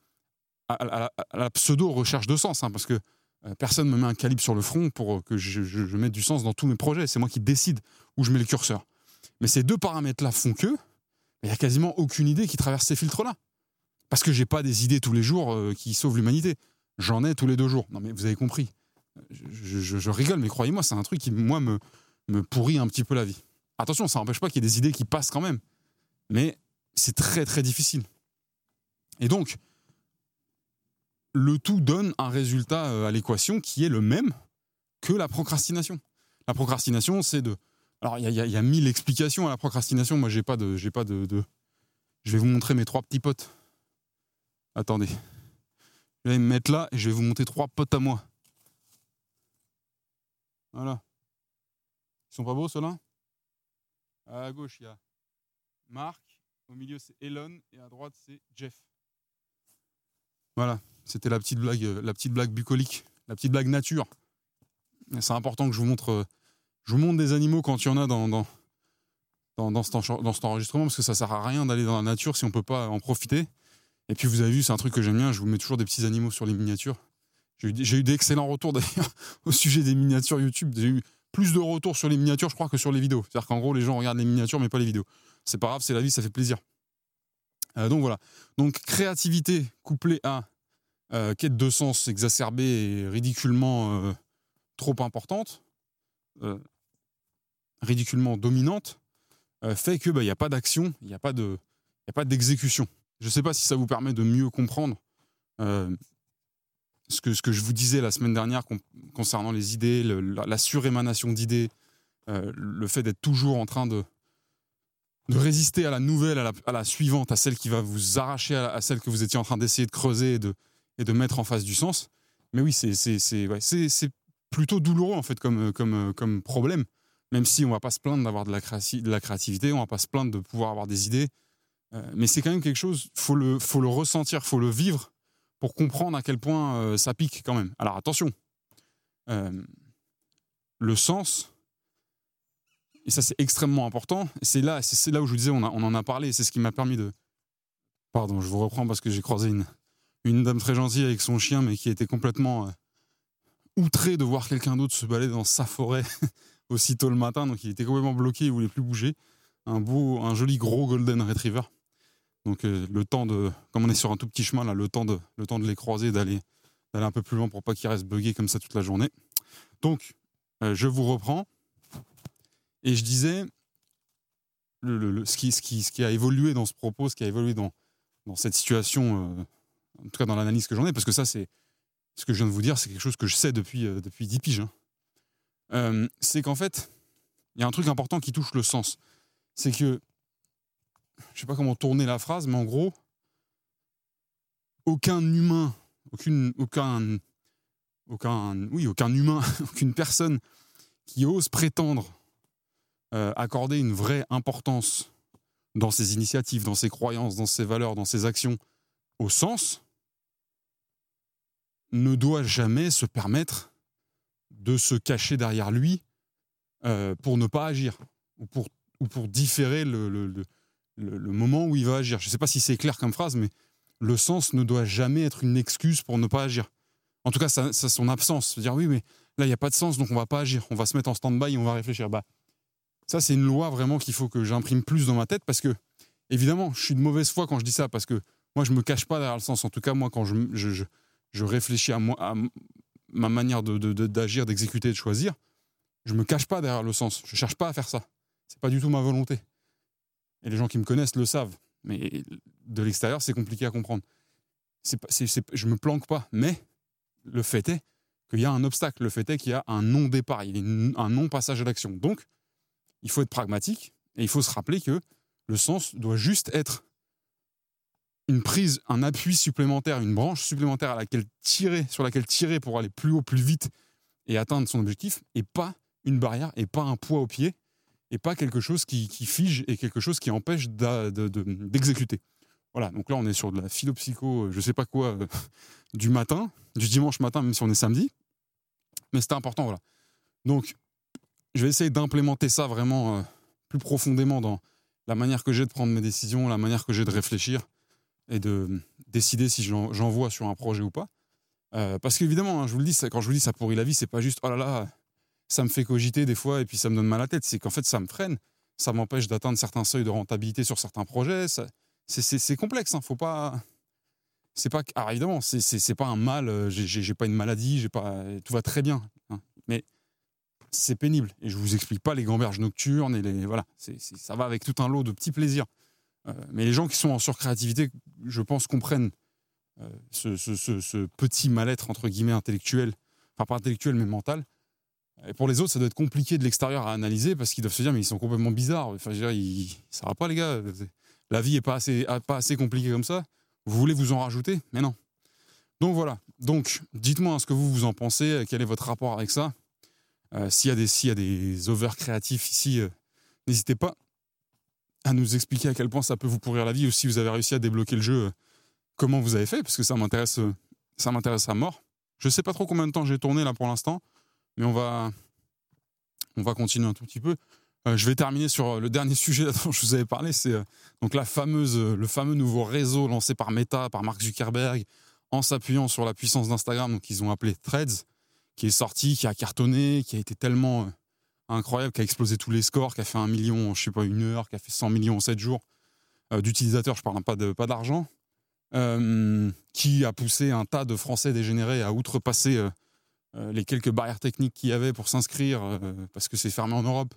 à, la pseudo-recherche de sens, hein, parce que euh, personne ne me met un calibre sur le front pour que je, je mette du sens dans tous mes projets. C'est moi qui décide où je mets le curseur. Mais ces deux paramètres-là font que il n'y a quasiment aucune idée qui traverse ces filtres-là. Parce que j'ai pas des idées tous les jours euh, qui sauvent l'humanité. J'en ai tous les deux jours. Non, mais vous avez compris. Je, rigole, mais croyez-moi, c'est un truc qui, moi, me, me pourrit un petit peu la vie. Attention, ça n'empêche pas qu'il y ait des idées qui passent quand même. Mais c'est très, très difficile. Et donc, le tout donne un résultat euh, à l'équation qui est le même que la procrastination. La procrastination, c'est de alors, il y, a mille explications à la procrastination. Moi, j'ai pas de, j'ai pas de, Je vais vous montrer mes trois petits potes. Attendez. Je vais me mettre là et je vais vous montrer trois potes à moi. Voilà. Ils sont pas beaux, ceux-là? À gauche, il y a Marc. Au milieu, c'est Elon. Et à droite, c'est Jeff. Voilà. C'était la petite blague, la petite blague bucolique, la petite blague nature. C'est important que je vous montre euh, je vous montre des animaux quand il y en a dans, dans, cet, enregistrement, parce que ça sert à rien d'aller dans la nature si on peut pas en profiter. Et puis vous avez vu, c'est un truc que j'aime bien, je vous mets toujours des petits animaux sur les miniatures. J'ai eu, d'excellents retours d'ailleurs au sujet des miniatures YouTube. J'ai eu plus de retours sur les miniatures, je crois, que sur les vidéos. C'est-à-dire qu'en gros, les gens regardent les miniatures, mais pas les vidéos. C'est pas grave, c'est la vie, ça fait plaisir. Euh, donc voilà. Donc créativité couplée à euh, quête de sens exacerbée et ridiculement euh, trop importante ridiculement dominante euh, fait que il bah, n'y a pas d'action, il n'y a pas de d'exécution. Je ne sais pas si ça vous permet de mieux comprendre euh, ce, que, ce que je vous disais la semaine dernière concernant les idées, la, surémanation d'idées, euh, le fait d'être toujours en train de, de résister à la nouvelle, à la, suivante, à celle qui va vous arracher à, celle que vous étiez en train d'essayer de creuser et de, et de mettre en face du sens. Mais oui, c'est ouais, plutôt douloureux en fait comme, comme, comme problème, même si on va pas se plaindre d'avoir de, la de la créativité, on va pas se plaindre de pouvoir avoir des idées. Euh, mais c'est quand même quelque chose, faut le, faut le ressentir, faut le vivre pour comprendre à quel point euh, ça pique quand même. Alors attention, euh, le sens, et ça c'est extrêmement important, c'est là, c'est là où je vous disais, on, on en a parlé, c'est ce qui m'a permis de... Pardon, je vous reprends parce que j'ai croisé une, une dame très gentille avec son chien, mais qui était complètement outré de voir quelqu'un d'autre se balader dans sa forêt aussitôt le matin, donc il était complètement bloqué, il voulait plus bouger. Un beau, un joli gros golden retriever. Donc euh, le temps de, comme on est sur un tout petit chemin là, le temps de, les croiser, d'aller, d'aller un peu plus loin pour pas qu'ils restent buggés comme ça toute la journée. Donc euh, je vous reprends et je disais ce, qui, a évolué dans ce propos, ce qui a évolué dans, dans cette situation, euh, en tout cas dans l'analyse que j'en ai, parce que ça c'est ce que je viens de vous dire, c'est quelque chose que je sais depuis depuis 10 piges. Hein. C'est qu'en fait, il y a un truc important qui touche le sens. C'est que je sais pas comment tourner la phrase, mais en gros, aucun humain, aucune, aucun, aucun, oui, aucun humain, aucune personne qui ose prétendre euh, accorder une vraie importance dans ses initiatives, dans ses croyances, dans ses valeurs, dans ses actions au sens, ne doit jamais se permettre de se cacher derrière lui euh, pour ne pas agir ou pour, ou pour différer le, le, moment où il va agir. Je ne sais pas si c'est clair comme phrase, mais le sens ne doit jamais être une excuse pour ne pas agir. En tout cas, ça, son absence. Se dire oui, mais là, il n'y a pas de sens, donc on va pas agir. On va se mettre en stand-by on va réfléchir. Bah, ça, c'est une loi vraiment qu'il faut que j'imprime plus dans ma tête parce que, évidemment, je suis de mauvaise foi quand je dis ça parce que moi, je me cache pas derrière le sens. En tout cas, moi, quand je, je, je, réfléchis à, moi, ma manière d'agir, de, d'exécuter, de choisir, je me cache pas derrière le sens. Je cherche pas à faire ça. C'est pas du tout ma volonté. Et les gens qui me connaissent le savent. Mais de l'extérieur, c'est compliqué à comprendre. C'est, c'est, je me planque pas. Mais le fait est qu'il y a un obstacle. Le fait est qu'il y a un non-départ. Il y a un non-passage à l'action. Donc, il faut être pragmatique et il faut se rappeler que le sens doit juste être une prise, un appui supplémentaire, une branche supplémentaire à laquelle tirer, sur laquelle tirer pour aller plus haut, plus vite et atteindre son objectif, et pas une barrière et pas un poids au pied et pas quelque chose qui, fige et quelque chose qui empêche d'exécuter. voilà, donc là on est sur de la philopsycho, euh, je sais pas quoi, euh, du matin, du dimanche matin, même si on est samedi. Mais c'était important, voilà. Donc, je vais essayer d'implémenter ça vraiment euh, plus profondément dans la manière que j'ai de prendre mes décisions, la manière que j'ai de réfléchir et de décider si j'envoie sur un projet ou pas. parce qu'évidemment, hein, je vous le dis, quand je vous dis ça pourrit la vie, c'est pas juste oh là là, ça me fait cogiter des fois et puis ça me donne mal à la tête. C'est qu'en fait, ça me freine. Ça m'empêche d'atteindre certains seuils de rentabilité sur certains projets. C'est complexe. Hein. Faut pas. C'est pas. Alors évidemment, c'est pas un mal. Euh, j'ai pas une maladie. Pas. Tout va très bien. Hein. Mais c'est pénible. Et je vous explique pas les gamberges nocturnes et les. Voilà. ça va avec tout un lot de petits plaisirs. Euh, mais les gens qui sont en surcréativité, je pense, comprennent euh, ce, petit mal-être entre guillemets intellectuel. Enfin, pas intellectuel, mais mental et pour les autres, ça doit être compliqué de l'extérieur à analyser parce qu'ils doivent se dire, mais ils sont complètement bizarres. Enfin, je veux ça va pas, les gars. La vie est pas assez, pas assez compliquée comme ça. Vous voulez vous en rajouter? Mais non. Donc voilà. Donc, dites-moi ce que vous vous en pensez. Quel est votre rapport avec ça? Euh, S'il y a des, s'il y a des over créatifs ici, euh, n'hésitez pas à nous expliquer à quel point ça peut vous pourrir la vie ou si vous avez réussi à débloquer le jeu, euh, comment vous avez fait, parce que ça m'intéresse, ça m'intéresse à mort. Je sais pas trop combien de temps j'ai tourné là pour l'instant. Mais on va, on va continuer un tout petit peu. Euh, je vais terminer sur euh, le dernier sujet dont je vous avais parlé, c'est euh, donc la fameuse, le fameux nouveau réseau lancé par Meta, par Mark Zuckerberg, en s'appuyant sur la puissance d'Instagram, donc ils ont appelé Threads, qui est sorti, qui a cartonné, qui a été tellement incroyable, qui a explosé tous les scores, qui a fait un million je sais pas une heure, qui a fait 100 millions en 7 jours d'utilisateurs, je parle pas de pas d'argent, qui a poussé un tas de Français dégénérés à outrepasser euh, les quelques barrières techniques qu'il y avait pour s'inscrire, euh, parce que c'est fermé en Europe,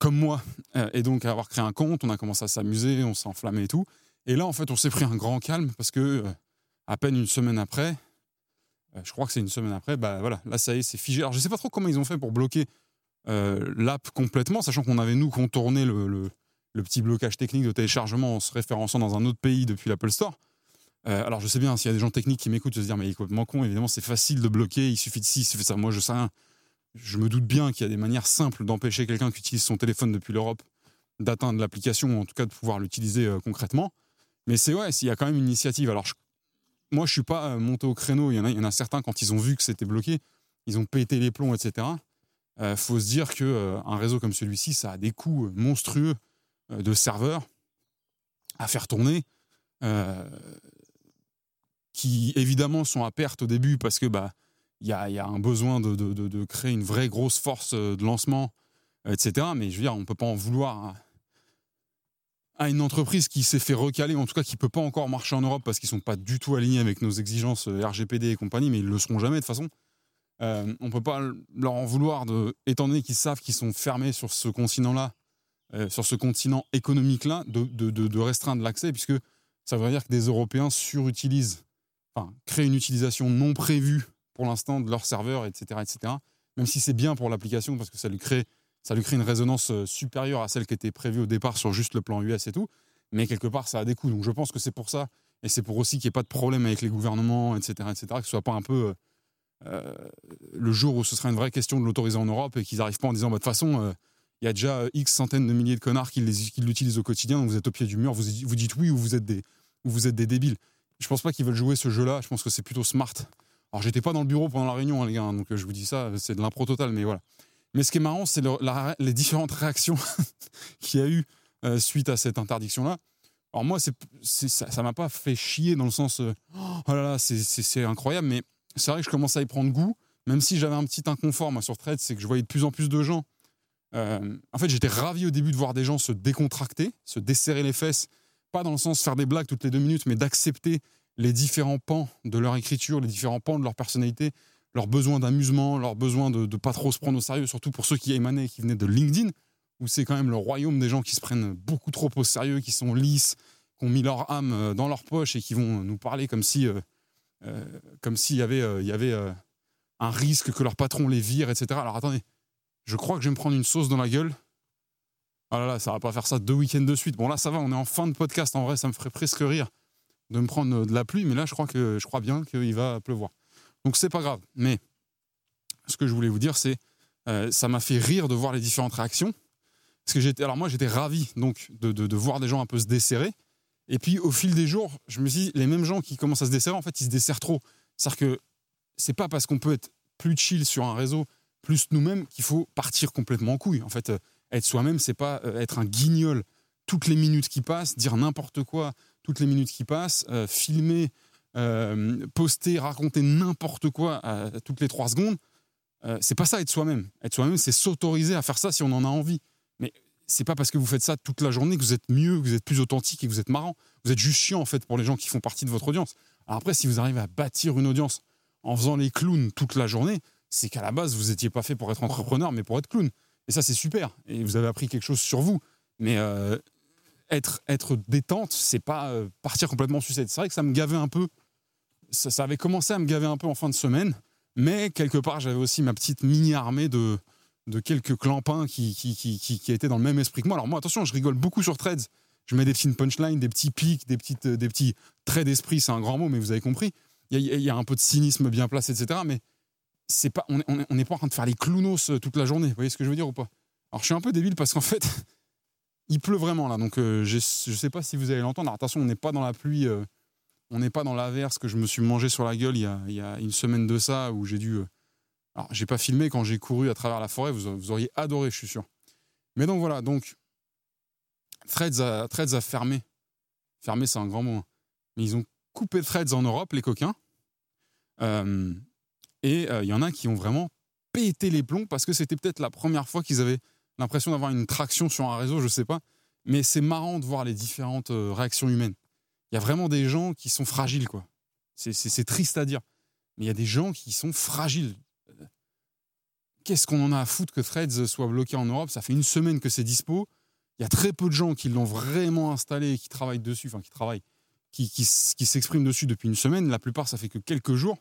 comme moi, euh, et donc avoir créé un compte, on a commencé à s'amuser, on s'est enflammé et tout. Et là, en fait, on s'est pris un grand calme parce que euh, à peine une semaine après, euh, je crois que c'est une semaine après, bah voilà, là ça y est, c'est figé. Alors je sais pas trop comment ils ont fait pour bloquer euh, l'app complètement, sachant qu'on avait nous contourné le, petit blocage technique de téléchargement en se référençant dans un autre pays depuis l'Apple Store. Euh, alors je sais bien, s'il y a des gens techniques qui m'écoutent, se dire mais il est complètement con, évidemment c'est facile de bloquer, il suffit de ci, il suffit de ça. Moi je sais rien. Je me doute bien qu'il y a des manières simples d'empêcher quelqu'un qui utilise son téléphone depuis l'Europe d'atteindre l'application, ou en tout cas de pouvoir l'utiliser euh, concrètement. Mais c'est ouais, s'il y a quand même une initiative. Alors je, moi je suis pas euh, monté au créneau, il y en a, il y en a certains quand ils ont vu que c'était bloqué, ils ont pété les plombs, etc. Euh, faut se dire que euh, un réseau comme celui-ci, ça a des coûts monstrueux euh, de serveurs à faire tourner, qui évidemment sont à perte au début parce que bah il y a, un besoin de, de, créer une vraie grosse force de lancement, etc. Mais je veux dire, on peut pas en vouloir à, à une entreprise qui s'est fait recaler, en tout cas qui peut pas encore marcher en Europe parce qu'ils sont pas du tout alignés avec nos exigences RGPD et compagnie, mais ils le seront jamais de toute façon. Euh, on peut pas leur en vouloir, de, étant donné qu'ils savent qu'ils sont fermés sur ce continent-là, euh, sur ce continent économique-là, de, restreindre l'accès, puisque ça veut dire que des Européens surutilisent, enfin, créent une utilisation non prévue pour l'instant de leur serveur, etc., etc. Même si c'est bien pour l'application parce que ça lui crée, ça lui crée une résonance euh, supérieure à celle qui était prévue au départ sur juste le plan US et tout. Mais quelque part, ça a des coûts. Donc je pense que c'est pour ça, et c'est pour aussi qu'il n'y ait pas de problème avec les gouvernements, etc., etc., que ce soit pas un peu le jour où ce sera une vraie question de l'autoriser en Europe et qu'ils n'arrivent pas en disant, bah, de toute façon, il euh, y a déjà X centaines de milliers de connards qui l'utilisent au quotidien, donc vous êtes au pied du mur, vous, vous dites oui ou vous êtes des, ou vous êtes des débiles. Je pense pas qu'ils veulent jouer ce jeu-là, je pense que c'est plutôt smart. Alors j'étais pas dans le bureau pendant la réunion, hein, les gars, hein, donc je vous dis ça, c'est de l'impro total, mais voilà. Mais ce qui est marrant, c'est le, les différentes réactions qu'il y a eu euh, suite à cette interdiction-là. Alors moi, ça, m'a pas fait chier dans le sens, euh, oh là là, c'est incroyable, mais c'est vrai que je commence à y prendre goût, même si j'avais un petit inconfort moi, sur Thread, c'est que je voyais de plus en plus de gens. Euh, en fait, j'étais ravi au début de voir des gens se décontracter, se desserrer les fesses, pas dans le sens faire des blagues toutes les deux minutes, mais d'accepter les différents pans de leur écriture, les différents pans de leur personnalité, leurs besoins d'amusement, leurs besoins de ne pas trop se prendre au sérieux, surtout pour ceux qui émanaient, qui venaient de LinkedIn, où c'est quand même le royaume des gens qui se prennent beaucoup trop au sérieux, qui sont lisses, qui ont mis leur âme euh, dans leur poche et qui vont nous parler comme si euh, comme s'il y avait, euh, euh, un risque que leur patron les vire, etc. Alors attendez, je crois que je vais me prendre une sauce dans la gueule. Ah là là, ça va pas faire ça deux week-ends de suite. Bon là, ça va, on est en fin de podcast. En vrai, ça me ferait presque rire de me prendre de la pluie, mais là, je crois que je crois bien qu'il va pleuvoir. Donc c'est pas grave. Mais ce que je voulais vous dire, c'est euh, ça m'a fait rire de voir les différentes réactions. Parce que j'étais, alors moi, j'étais ravi donc de, de, voir des gens un peu se desserrer. Et puis au fil des jours, je me suis dit, les mêmes gens qui commencent à se desserrer, en fait, ils se desserrent trop. C'est-à-dire que c'est pas parce qu'on peut être plus chill sur un réseau, plus nous-mêmes, qu'il faut partir complètement en couille. En fait, euh, être soi-même, c'est pas euh, être un guignol toutes les minutes qui passent, dire n'importe quoi toutes les minutes qui passent, euh, filmer, poster, raconter n'importe quoi toutes les trois secondes. C'est pas ça être soi-même. Être soi-même, c'est s'autoriser à faire ça si on en a envie. Mais c'est pas parce que vous faites ça toute la journée que vous êtes mieux, que vous êtes plus authentique et que vous êtes marrant. Vous êtes juste chiant en fait pour les gens qui font partie de votre audience. Après, si vous arrivez à bâtir une audience en faisant les clowns toute la journée, c'est qu'à la base, vous n'étiez pas fait pour être entrepreneur, mais pour être clown. Et ça, c'est super. Et vous avez appris quelque chose sur vous. Mais euh, être, être détente, c'est pas euh, partir complètement sucette. C'est vrai que ça me gavait un peu. Ça, ça, avait commencé à me gaver un peu en fin de semaine. Mais quelque part, j'avais aussi ma petite mini-armée de, de quelques clampins qui, qui, qui, qui, étaient dans le même esprit que moi. Alors moi, attention, je rigole beaucoup sur Threads. Je mets des petites punchlines, des petits pics, des, petites, des petits traits d'esprit, c'est un grand mot, mais vous avez compris. Il y, a, y, a un peu de cynisme bien placé, etc. Mais c'est pas, on n'est on pas en train de faire les clownos toute la journée. Vous voyez ce que je veux dire ou pas? Alors je suis un peu débile parce qu'en fait, il pleut vraiment là. Donc euh, je ne sais pas si vous allez l'entendre. Attention, on n'est pas dans la pluie, euh, on n'est pas dans l'averse que je me suis mangé sur la gueule il y a, y a une semaine de ça où j'ai dû... Euh, alors, j'ai pas filmé quand j'ai couru à travers la forêt, vous, auriez adoré, je suis sûr. Mais donc voilà, donc Threads a, Threads a fermé. Fermé, c'est un grand mot. Hein. Mais ils ont coupé Threads en Europe, les coquins. Euh, et il euh, y en a qui ont vraiment pété les plombs parce que c'était peut-être la première fois qu'ils avaient l'impression d'avoir une traction sur un réseau, je sais pas. Mais c'est marrant de voir les différentes euh, réactions humaines. Il y a vraiment des gens qui sont fragiles, quoi. C'est triste à dire. Mais il y a des gens qui sont fragiles qu'est-ce qu'on en a à foutre que Threads soit bloqué en Europe? Ça fait une semaine que c'est dispo. il y a très peu de gens qui l'ont vraiment installé, qui travaillent dessus, enfin qui travaillent, qui, qui, qui s'expriment dessus depuis une semaine. La plupart, ça fait que quelques jours.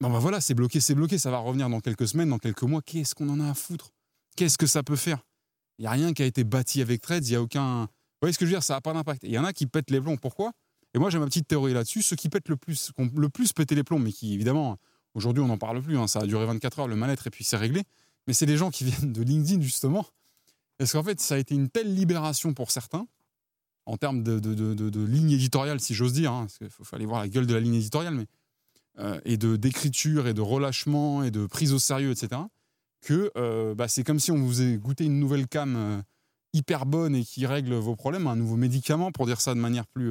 Ben voilà, c'est bloqué, c'est bloqué, ça va revenir dans quelques semaines, dans quelques mois. Qu'est-ce qu'on en a à foutre? Qu'est-ce que ça peut faire? Il n'y a rien qui a été bâti avec Threads, il n'y a aucun. Vous voyez ce que je veux dire? Ça n'a pas d'impact. Il y en a qui pètent les plombs. Pourquoi? Et moi, j'ai ma petite théorie là-dessus. Ceux qui pètent le plus, qui ont le plus pété les plombs, mais qui, évidemment, aujourd'hui, on n'en parle plus. Hein, ça a duré 24 heures, le mal-être, et puis c'est réglé. Mais c'est les gens qui viennent de LinkedIn, justement. Parce qu'en fait, ça a été une telle libération pour certains, en termes de, ligne éditoriale, si j'ose dire. Hein, parce qu'il faut, aller voir la gueule de la ligne éditoriale, mais. Euh, et de d'écriture et de relâchement et de prise au sérieux, etc que euh, bah, c'est comme si on vous ait goûté une nouvelle cam euh, hyper bonne et qui règle vos problèmes, un nouveau médicament, pour dire ça de manière plus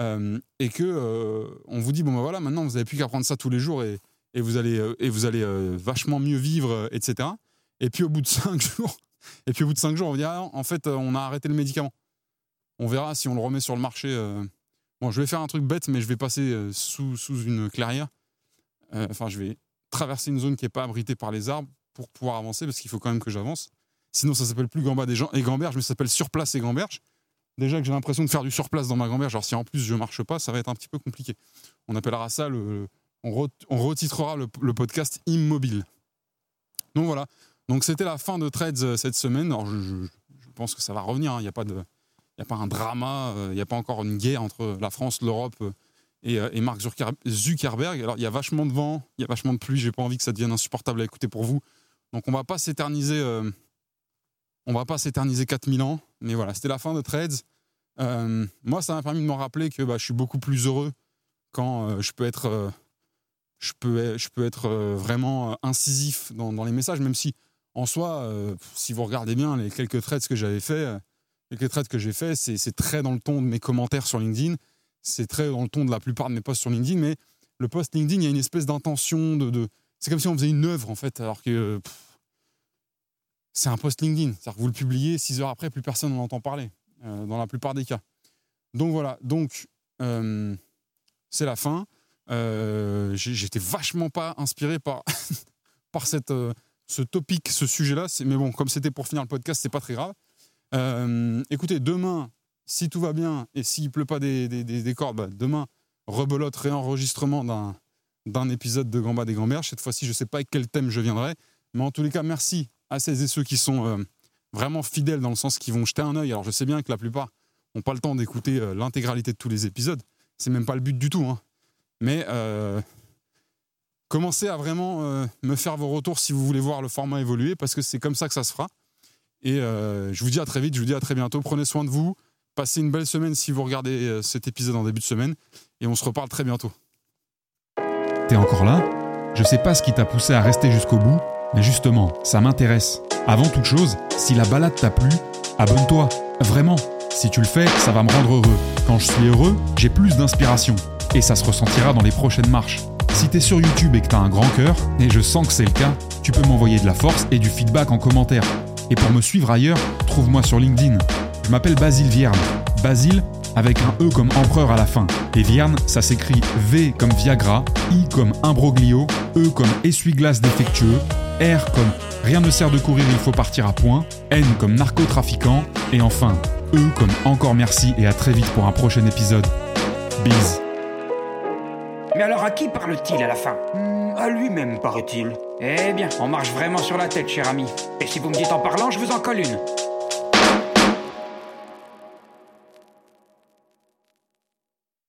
euh, et que on vous dit bon ben voilà, maintenant vous n'avez plus qu'à prendre ça tous les jours et, vous allez et vous allez vachement mieux vivre, etc. Et puis au bout de cinq jours, et puis au bout de cinq jours, on dit ah, en fait on a arrêté le médicament. On verra si on le remet sur le marché. Bon, je vais faire un truc bête, mais je vais passer sous, sous une clairière. Enfin, je vais traverser une zone qui n'est pas abritée par les arbres pour pouvoir avancer, parce qu'il faut quand même que j'avance. Sinon, ça s'appelle plus Gamba des gens et Gamberge, mais ça s'appelle Surplace et Gamberge. Déjà que j'ai l'impression de faire du surplace dans ma Gamberge, alors si en plus je marche pas, ça va être un petit peu compliqué. On appellera ça le. On, retitrera le, podcast immobile. Donc voilà. Donc c'était la fin de Trades euh, cette semaine. Alors je, pense que ça va revenir. Hein. Il n'y a pas de. Il a pas un drama, euh, il n'y a pas encore une guerre entre la France, l'Europe euh, et, Mark Zuckerberg. Alors, il y a vachement de vent, il y a vachement de pluie, j'ai pas envie que ça devienne insupportable à écouter pour vous. Donc, on va pas s'éterniser. On va pas s'éterniser 4000 ans, mais voilà, c'était la fin de Threads. Euh, moi, ça m'a permis de me rappeler que bah, je suis beaucoup plus heureux quand je peux être, je peux, je peux être vraiment incisif dans, dans, les messages, même si en soi, si vous regardez bien les quelques threads que j'avais fait, les quelques threads que j'ai fait, c'est très dans le ton de mes commentaires sur LinkedIn c'est très dans le ton de la plupart de mes posts sur LinkedIn, mais le post LinkedIn, il y a une espèce d'intention de, c'est comme si on faisait une œuvre en fait, alors que c'est un post LinkedIn. C'est-à-dire que vous le publiez, six heures après, plus personne n'en entend parler, euh, dans la plupart des cas. Donc voilà, donc euh, c'est la fin. Euh, J'étais vachement pas inspiré par, par cette, ce topic, ce sujet-là, mais bon, comme c'était pour finir le podcast, c'est pas très grave. écoutez, demain, si tout va bien et s'il pleut pas des, des, cordes, bah, demain, rebelote, réenregistrement d'un, épisode de Gamba des Gamberges. Cette fois-ci, je ne sais pas avec quel thème je viendrai. Mais en tous les cas, merci à celles et ceux qui sont euh, vraiment fidèles dans le sens qu'ils vont jeter un œil. Alors, je sais bien que la plupart n'ont pas le temps d'écouter euh, l'intégralité de tous les épisodes. C'est même pas le but du tout. Hein. Mais euh, commencez à vraiment me faire vos retours si vous voulez voir le format évoluer parce que c'est comme ça que ça se fera. Et je vous dis à très vite, je vous dis à très bientôt. Prenez soin de vous. Passez une belle semaine si vous regardez cet épisode en début de semaine et on se reparle très bientôt. T'es encore là? Je sais pas ce qui t'a poussé à rester jusqu'au bout, mais justement, ça m'intéresse. Avant toute chose, si la balade t'a plu, abonne-toi. Vraiment. Si tu le fais, ça va me rendre heureux. Quand je suis heureux, j'ai plus d'inspiration. Et ça se ressentira dans les prochaines marches. Si t'es sur YouTube et que t'as un grand cœur, et je sens que c'est le cas, tu peux m'envoyer de la force et du feedback en commentaire. Et pour me suivre ailleurs, trouve-moi sur LinkedIn. Je m'appelle Basile Vierne. Basile avec un E comme empereur à la fin. Et Vierne, ça s'écrit V comme Viagra, I comme imbroglio, E comme essuie-glace défectueux, R comme rien ne sert de courir, il faut partir à point, N comme narcotrafiquant, et enfin E comme encore merci et à très vite pour un prochain épisode. Bise. Mais alors à qui parle-t-il à la fin? Hmm, À lui-même, paraît-il. Eh bien, on marche vraiment sur la tête, cher ami. Et si vous me dites en parlant, je vous en colle une.